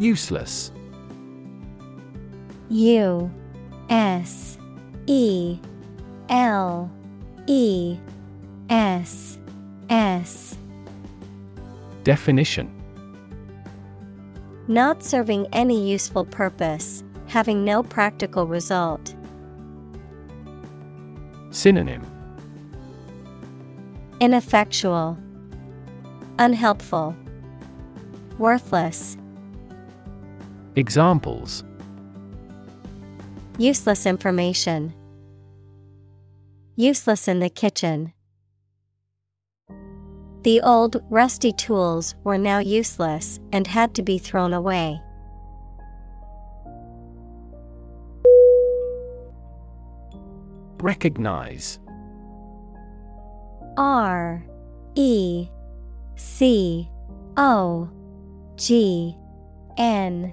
Useless. U S E L E S S. Definition. Not serving any useful purpose, having no practical result. Synonym. Ineffectual, Unhelpful, Worthless, Examples Useless information. Useless in the kitchen. The old, rusty tools were now useless and had to be thrown away. Recognize R E C O G N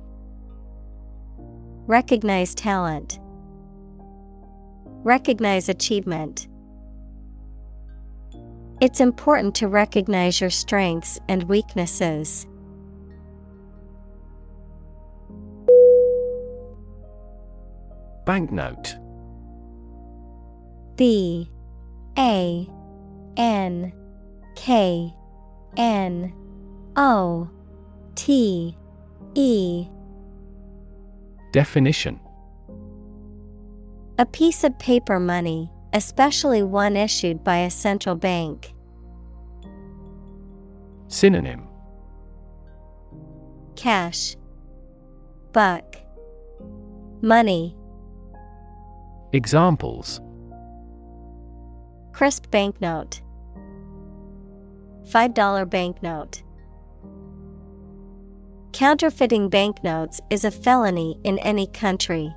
Recognize talent, Recognize achievement. It's important to recognize your strengths and weaknesses. Banknote B A N K N O T E Definition A piece of paper money, especially one issued by a central bank. Synonym Cash, Buck, Money. Examples Crisp banknote. $5 banknote. Counterfeiting banknotes is a felony in any country.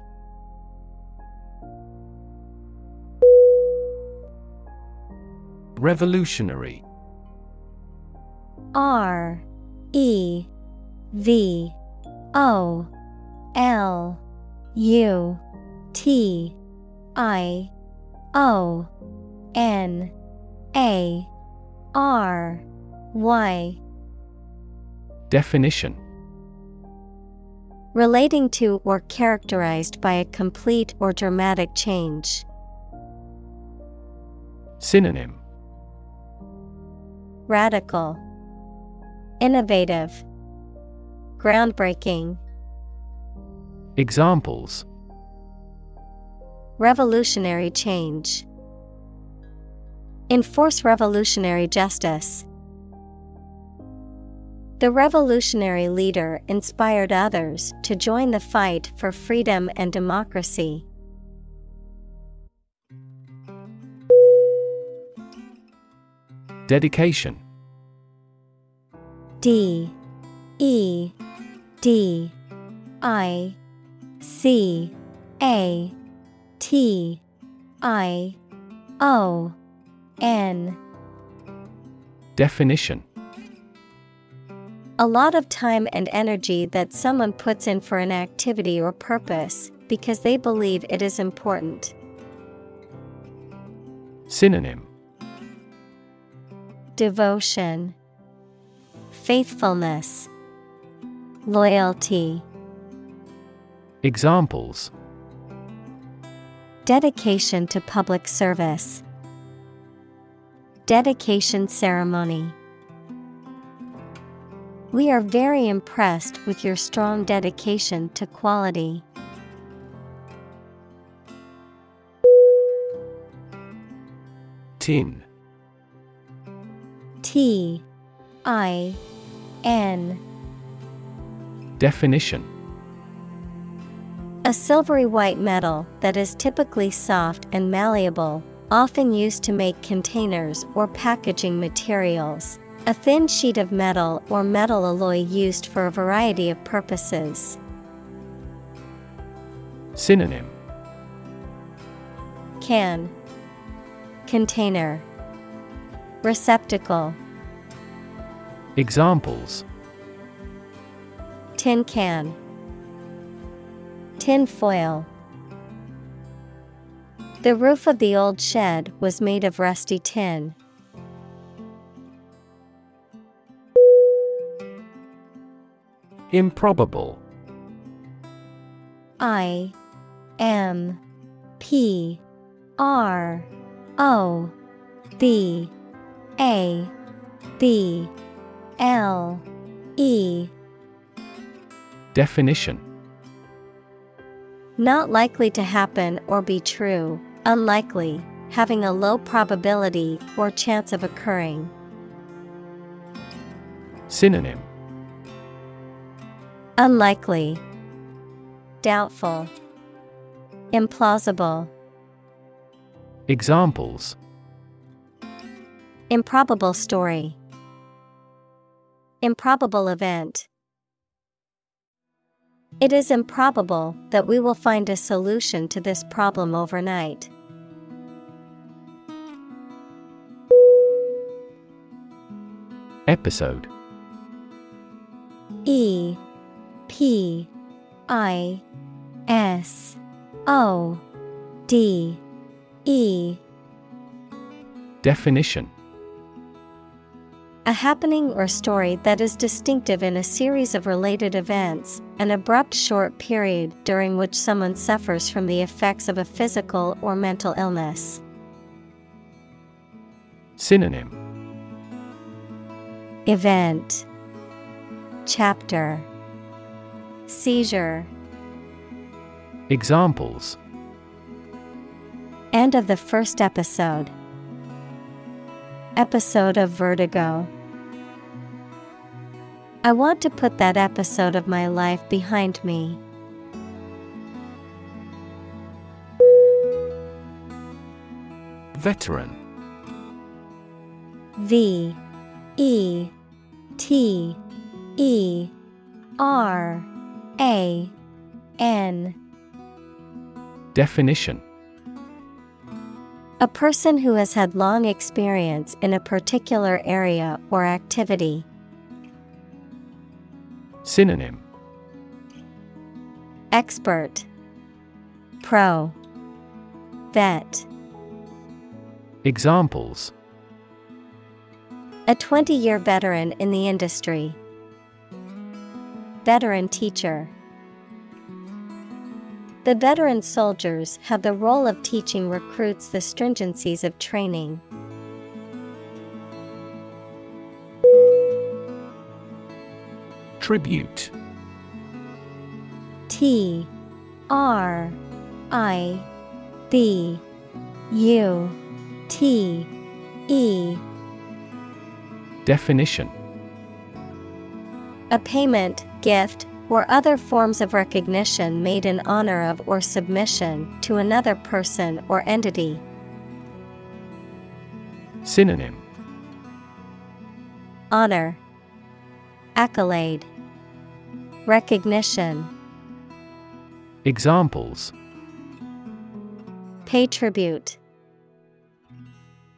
Revolutionary. R E V O L U T I O N A R Y. Definition Relating to or characterized by a complete or dramatic change. Synonym Radical, Innovative, Groundbreaking. Examples Revolutionary change. Enforce revolutionary justice. The revolutionary leader inspired others to join the fight for freedom and democracy. Dedication. D. E. D. I. C. A. T. I. O. N. Definition A lot of time and energy that someone puts in for an activity or purpose because they believe it is important. Synonym Devotion, Faithfulness, Loyalty. Examples Dedication to public service. Dedication ceremony. We are very impressed with your strong dedication to quality. Tin T I N Definition A silvery white metal that is typically soft and malleable, often used to make containers or packaging materials. A thin sheet of metal or metal alloy used for a variety of purposes. Synonym. Can. Container. Receptacle. Examples. Tin can. Tin foil. The roof of the old shed was made of rusty tin. Improbable. I M P R O B A B L E. Definition. Not likely to happen or be true, unlikely, having a low probability or chance of occurring. Synonym Unlikely, Doubtful, Implausible, Examples. Improbable story, Improbable event. It is improbable that we will find a solution to this problem overnight. Episode. E P I S O D E. Definition. A happening or story that is distinctive in a series of related events, an abrupt short period during which someone suffers from the effects of a physical or mental illness. Synonym. Event. Chapter Seizure Examples End of the first episode. Episode of Vertigo. I want to put that episode of my life behind me. Veteran V E T E R A N. Definition. A person who has had long experience in a particular area or activity. Synonym. Expert. Pro. Vet. Examples. A 20 year veteran in the industry. Veteran teacher. The veteran soldiers have the role of teaching recruits the stringencies of training. Tribute T R I B U T E Definition A payment, gift, or other forms of recognition made in honor of or submission to another person or entity. Synonym Honor, Accolade, Recognition. Examples Pay tribute.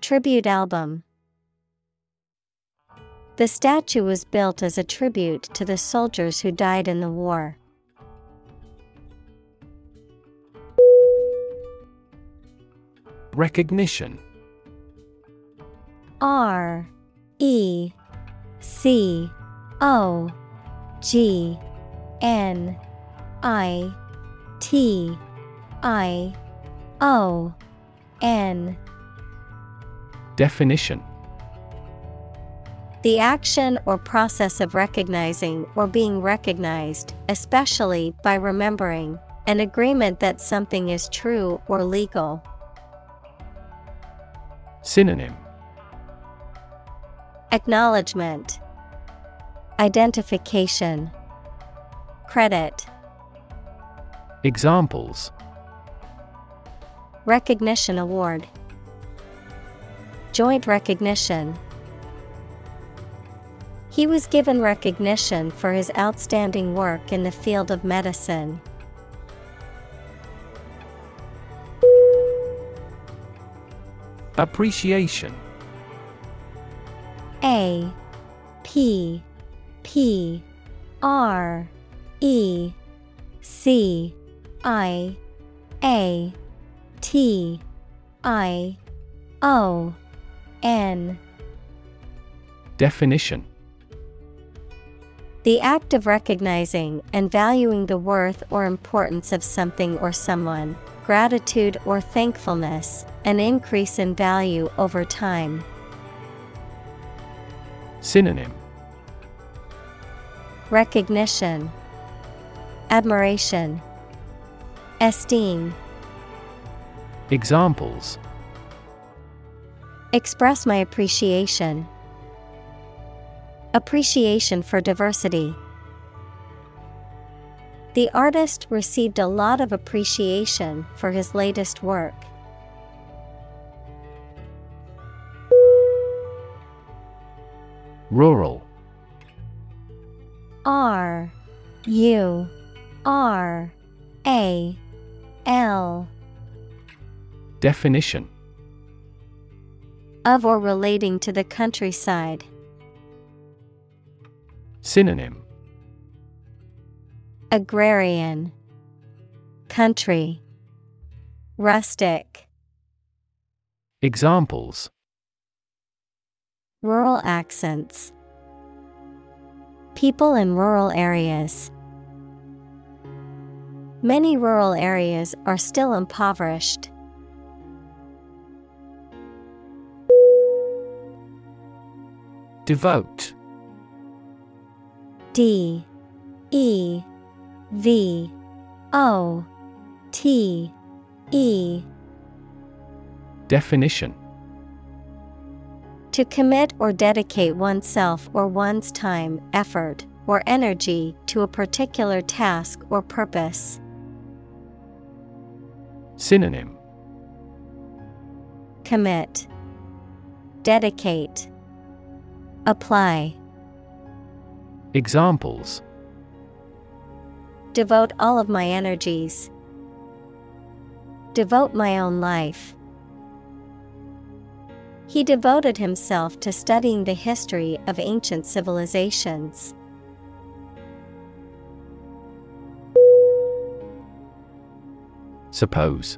Tribute album. The statue was built as a tribute to the soldiers who died in the war. Recognition. R E C O G N I T I O N. Definition The action or process of recognizing or being recognized, especially by remembering, an agreement that something is true or legal. Synonym. Acknowledgement, Identification, Credit, Examples. Recognition Award, Joint Recognition. He was given recognition for his outstanding work in the field of medicine. Appreciation. A P P R E C I A T I O N. Definition The act of recognizing and valuing the worth or importance of something or someone, gratitude or thankfulness, an increase in value over time. Synonym Recognition, Admiration, Esteem. Examples Express my appreciation. Appreciation for diversity. The artist received a lot of appreciation for his latest work. Rural R U R A L Definition of or relating to the countryside. Synonym. Agrarian. Country. Rustic. Examples. Rural accents. People in rural areas. Many rural areas are still impoverished. Devote D E V O T E. Definition. To commit or dedicate oneself or one's time, effort, or energy to a particular task or purpose. Synonym. Commit, Dedicate, Apply. Examples Devote all of my energies. Devote my own life. He devoted himself to studying the history of ancient civilizations. Suppose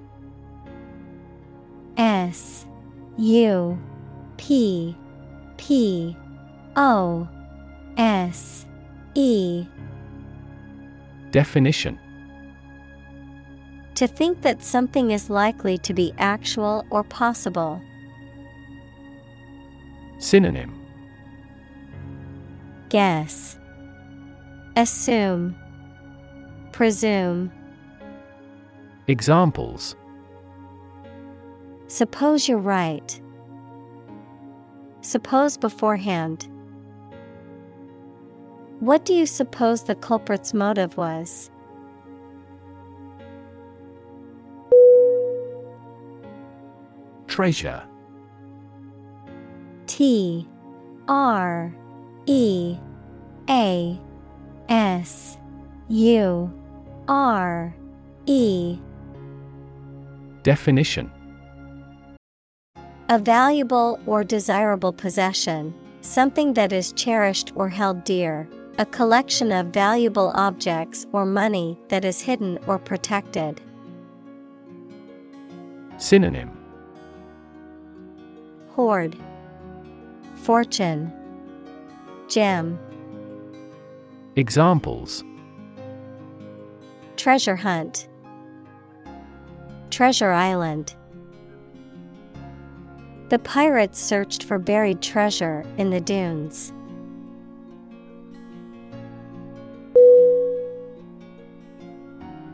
S U P P O S E Definition To think that something is likely to be actual or possible. Synonym Guess. Assume. Presume. Examples Suppose you're right. Suppose beforehand. What do you suppose the culprit's motive was? Treasure. T R E A S U R E. Definition. A valuable or desirable possession, something that is cherished or held dear, a collection of valuable objects or money that is hidden or protected. Synonym Hoard, Fortune, Gem, Examples Treasure Hunt, Treasure Island. The pirates searched for buried treasure in the dunes.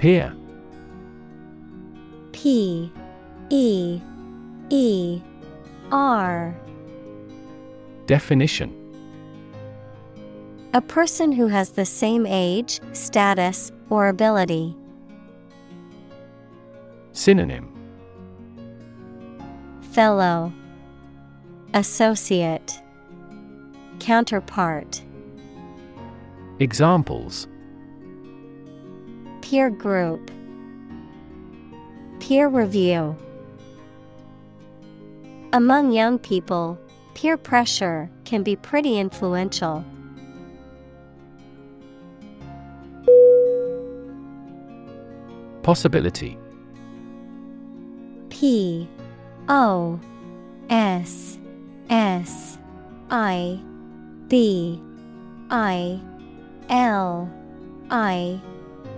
Peer P E E R. Definition. A person who has the same age, status, or ability. Synonym. Fellow. Associate. Counterpart. Examples Peer group. Peer review. Among young people, peer pressure can be pretty influential. Possibility. P O S S I B I L I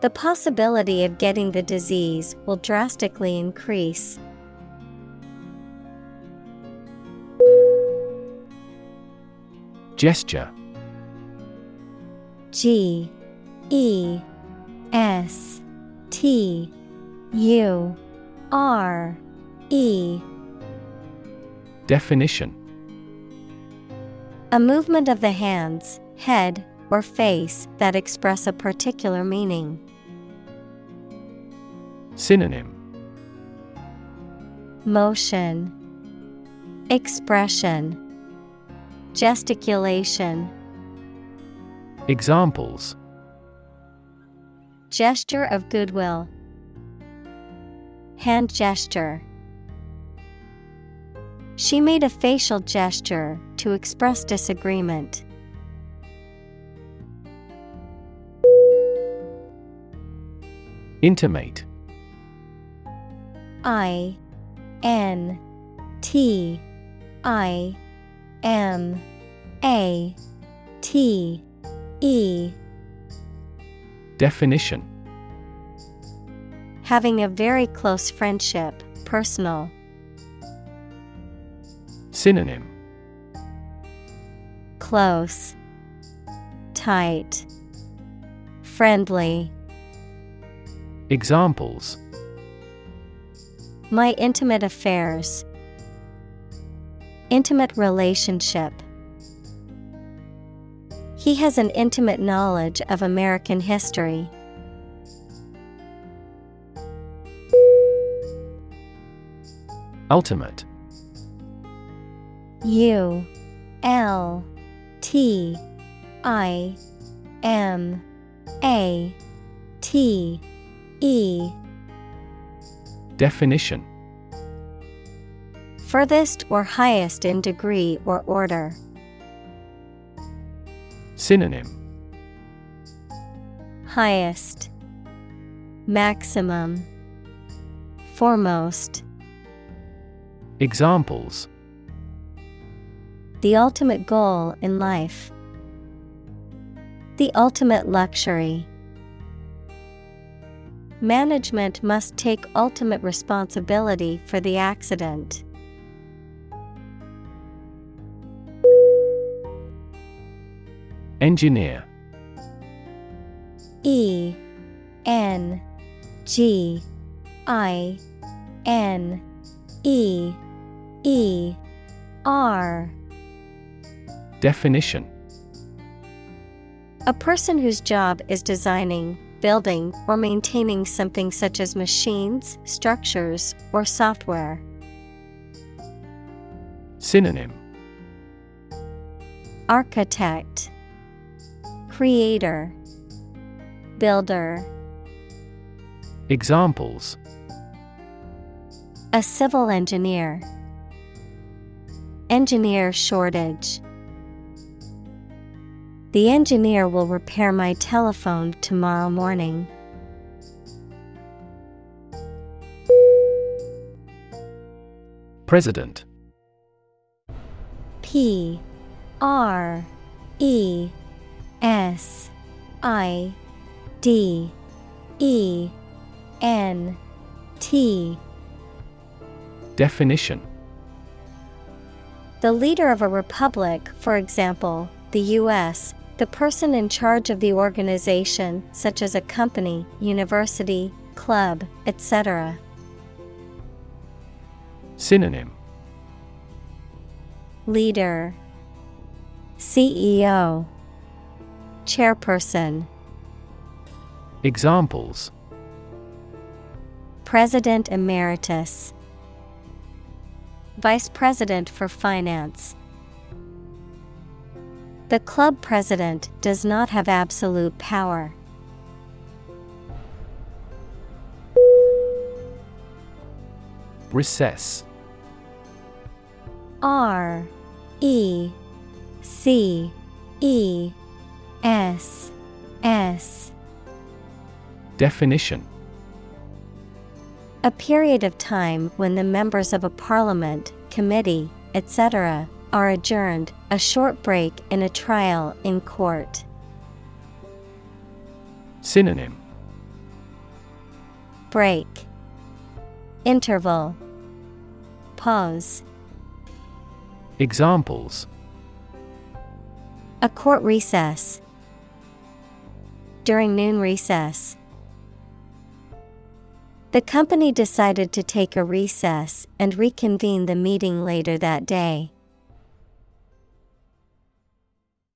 The possibility of getting the disease will drastically increase. Gesture G E S T U R E Definition A movement of the hands, head, or face that express a particular meaning. Synonym. Motion, Expression, Gesticulation, Examples. Gesture of goodwill, Hand gesture. She made a facial gesture to express disagreement. Intimate I N T I M A T E. Definition. Having a very close friendship, personal. Synonym. Close, Tight, Friendly. Examples My intimate affairs, Intimate relationship. He has an intimate knowledge of American history. Ultimate U L T I M A T E Definition Furthest or highest in degree or order. Synonym Highest Maximum Foremost Examples The ultimate goal in life. The ultimate luxury. Management must take ultimate responsibility for the accident. Engineer. E N G I N E E R. Definition. A person whose job is designing, building, or maintaining something such as machines, structures, or software. Synonym. Architect. Creator. Builder. Examples. A civil engineer. Engineer shortage The engineer will repair my telephone tomorrow morning. President P R E S I D E N T Definition The leader of a republic, for example, the U.S., the person in charge of the organization, such as a company, university, club, etc. Synonym. Leader. CEO Chairperson. Examples. President Emeritus. Vice President for Finance The club president does not have absolute power. Recess R E C E S S Definition A period of time when the members of a parliament, committee, etc., are adjourned, a short break in a trial in court. Synonym. Break. Interval. Pause. Examples. A court recess. During noon recess. The company decided to take a recess and reconvene the meeting later that day.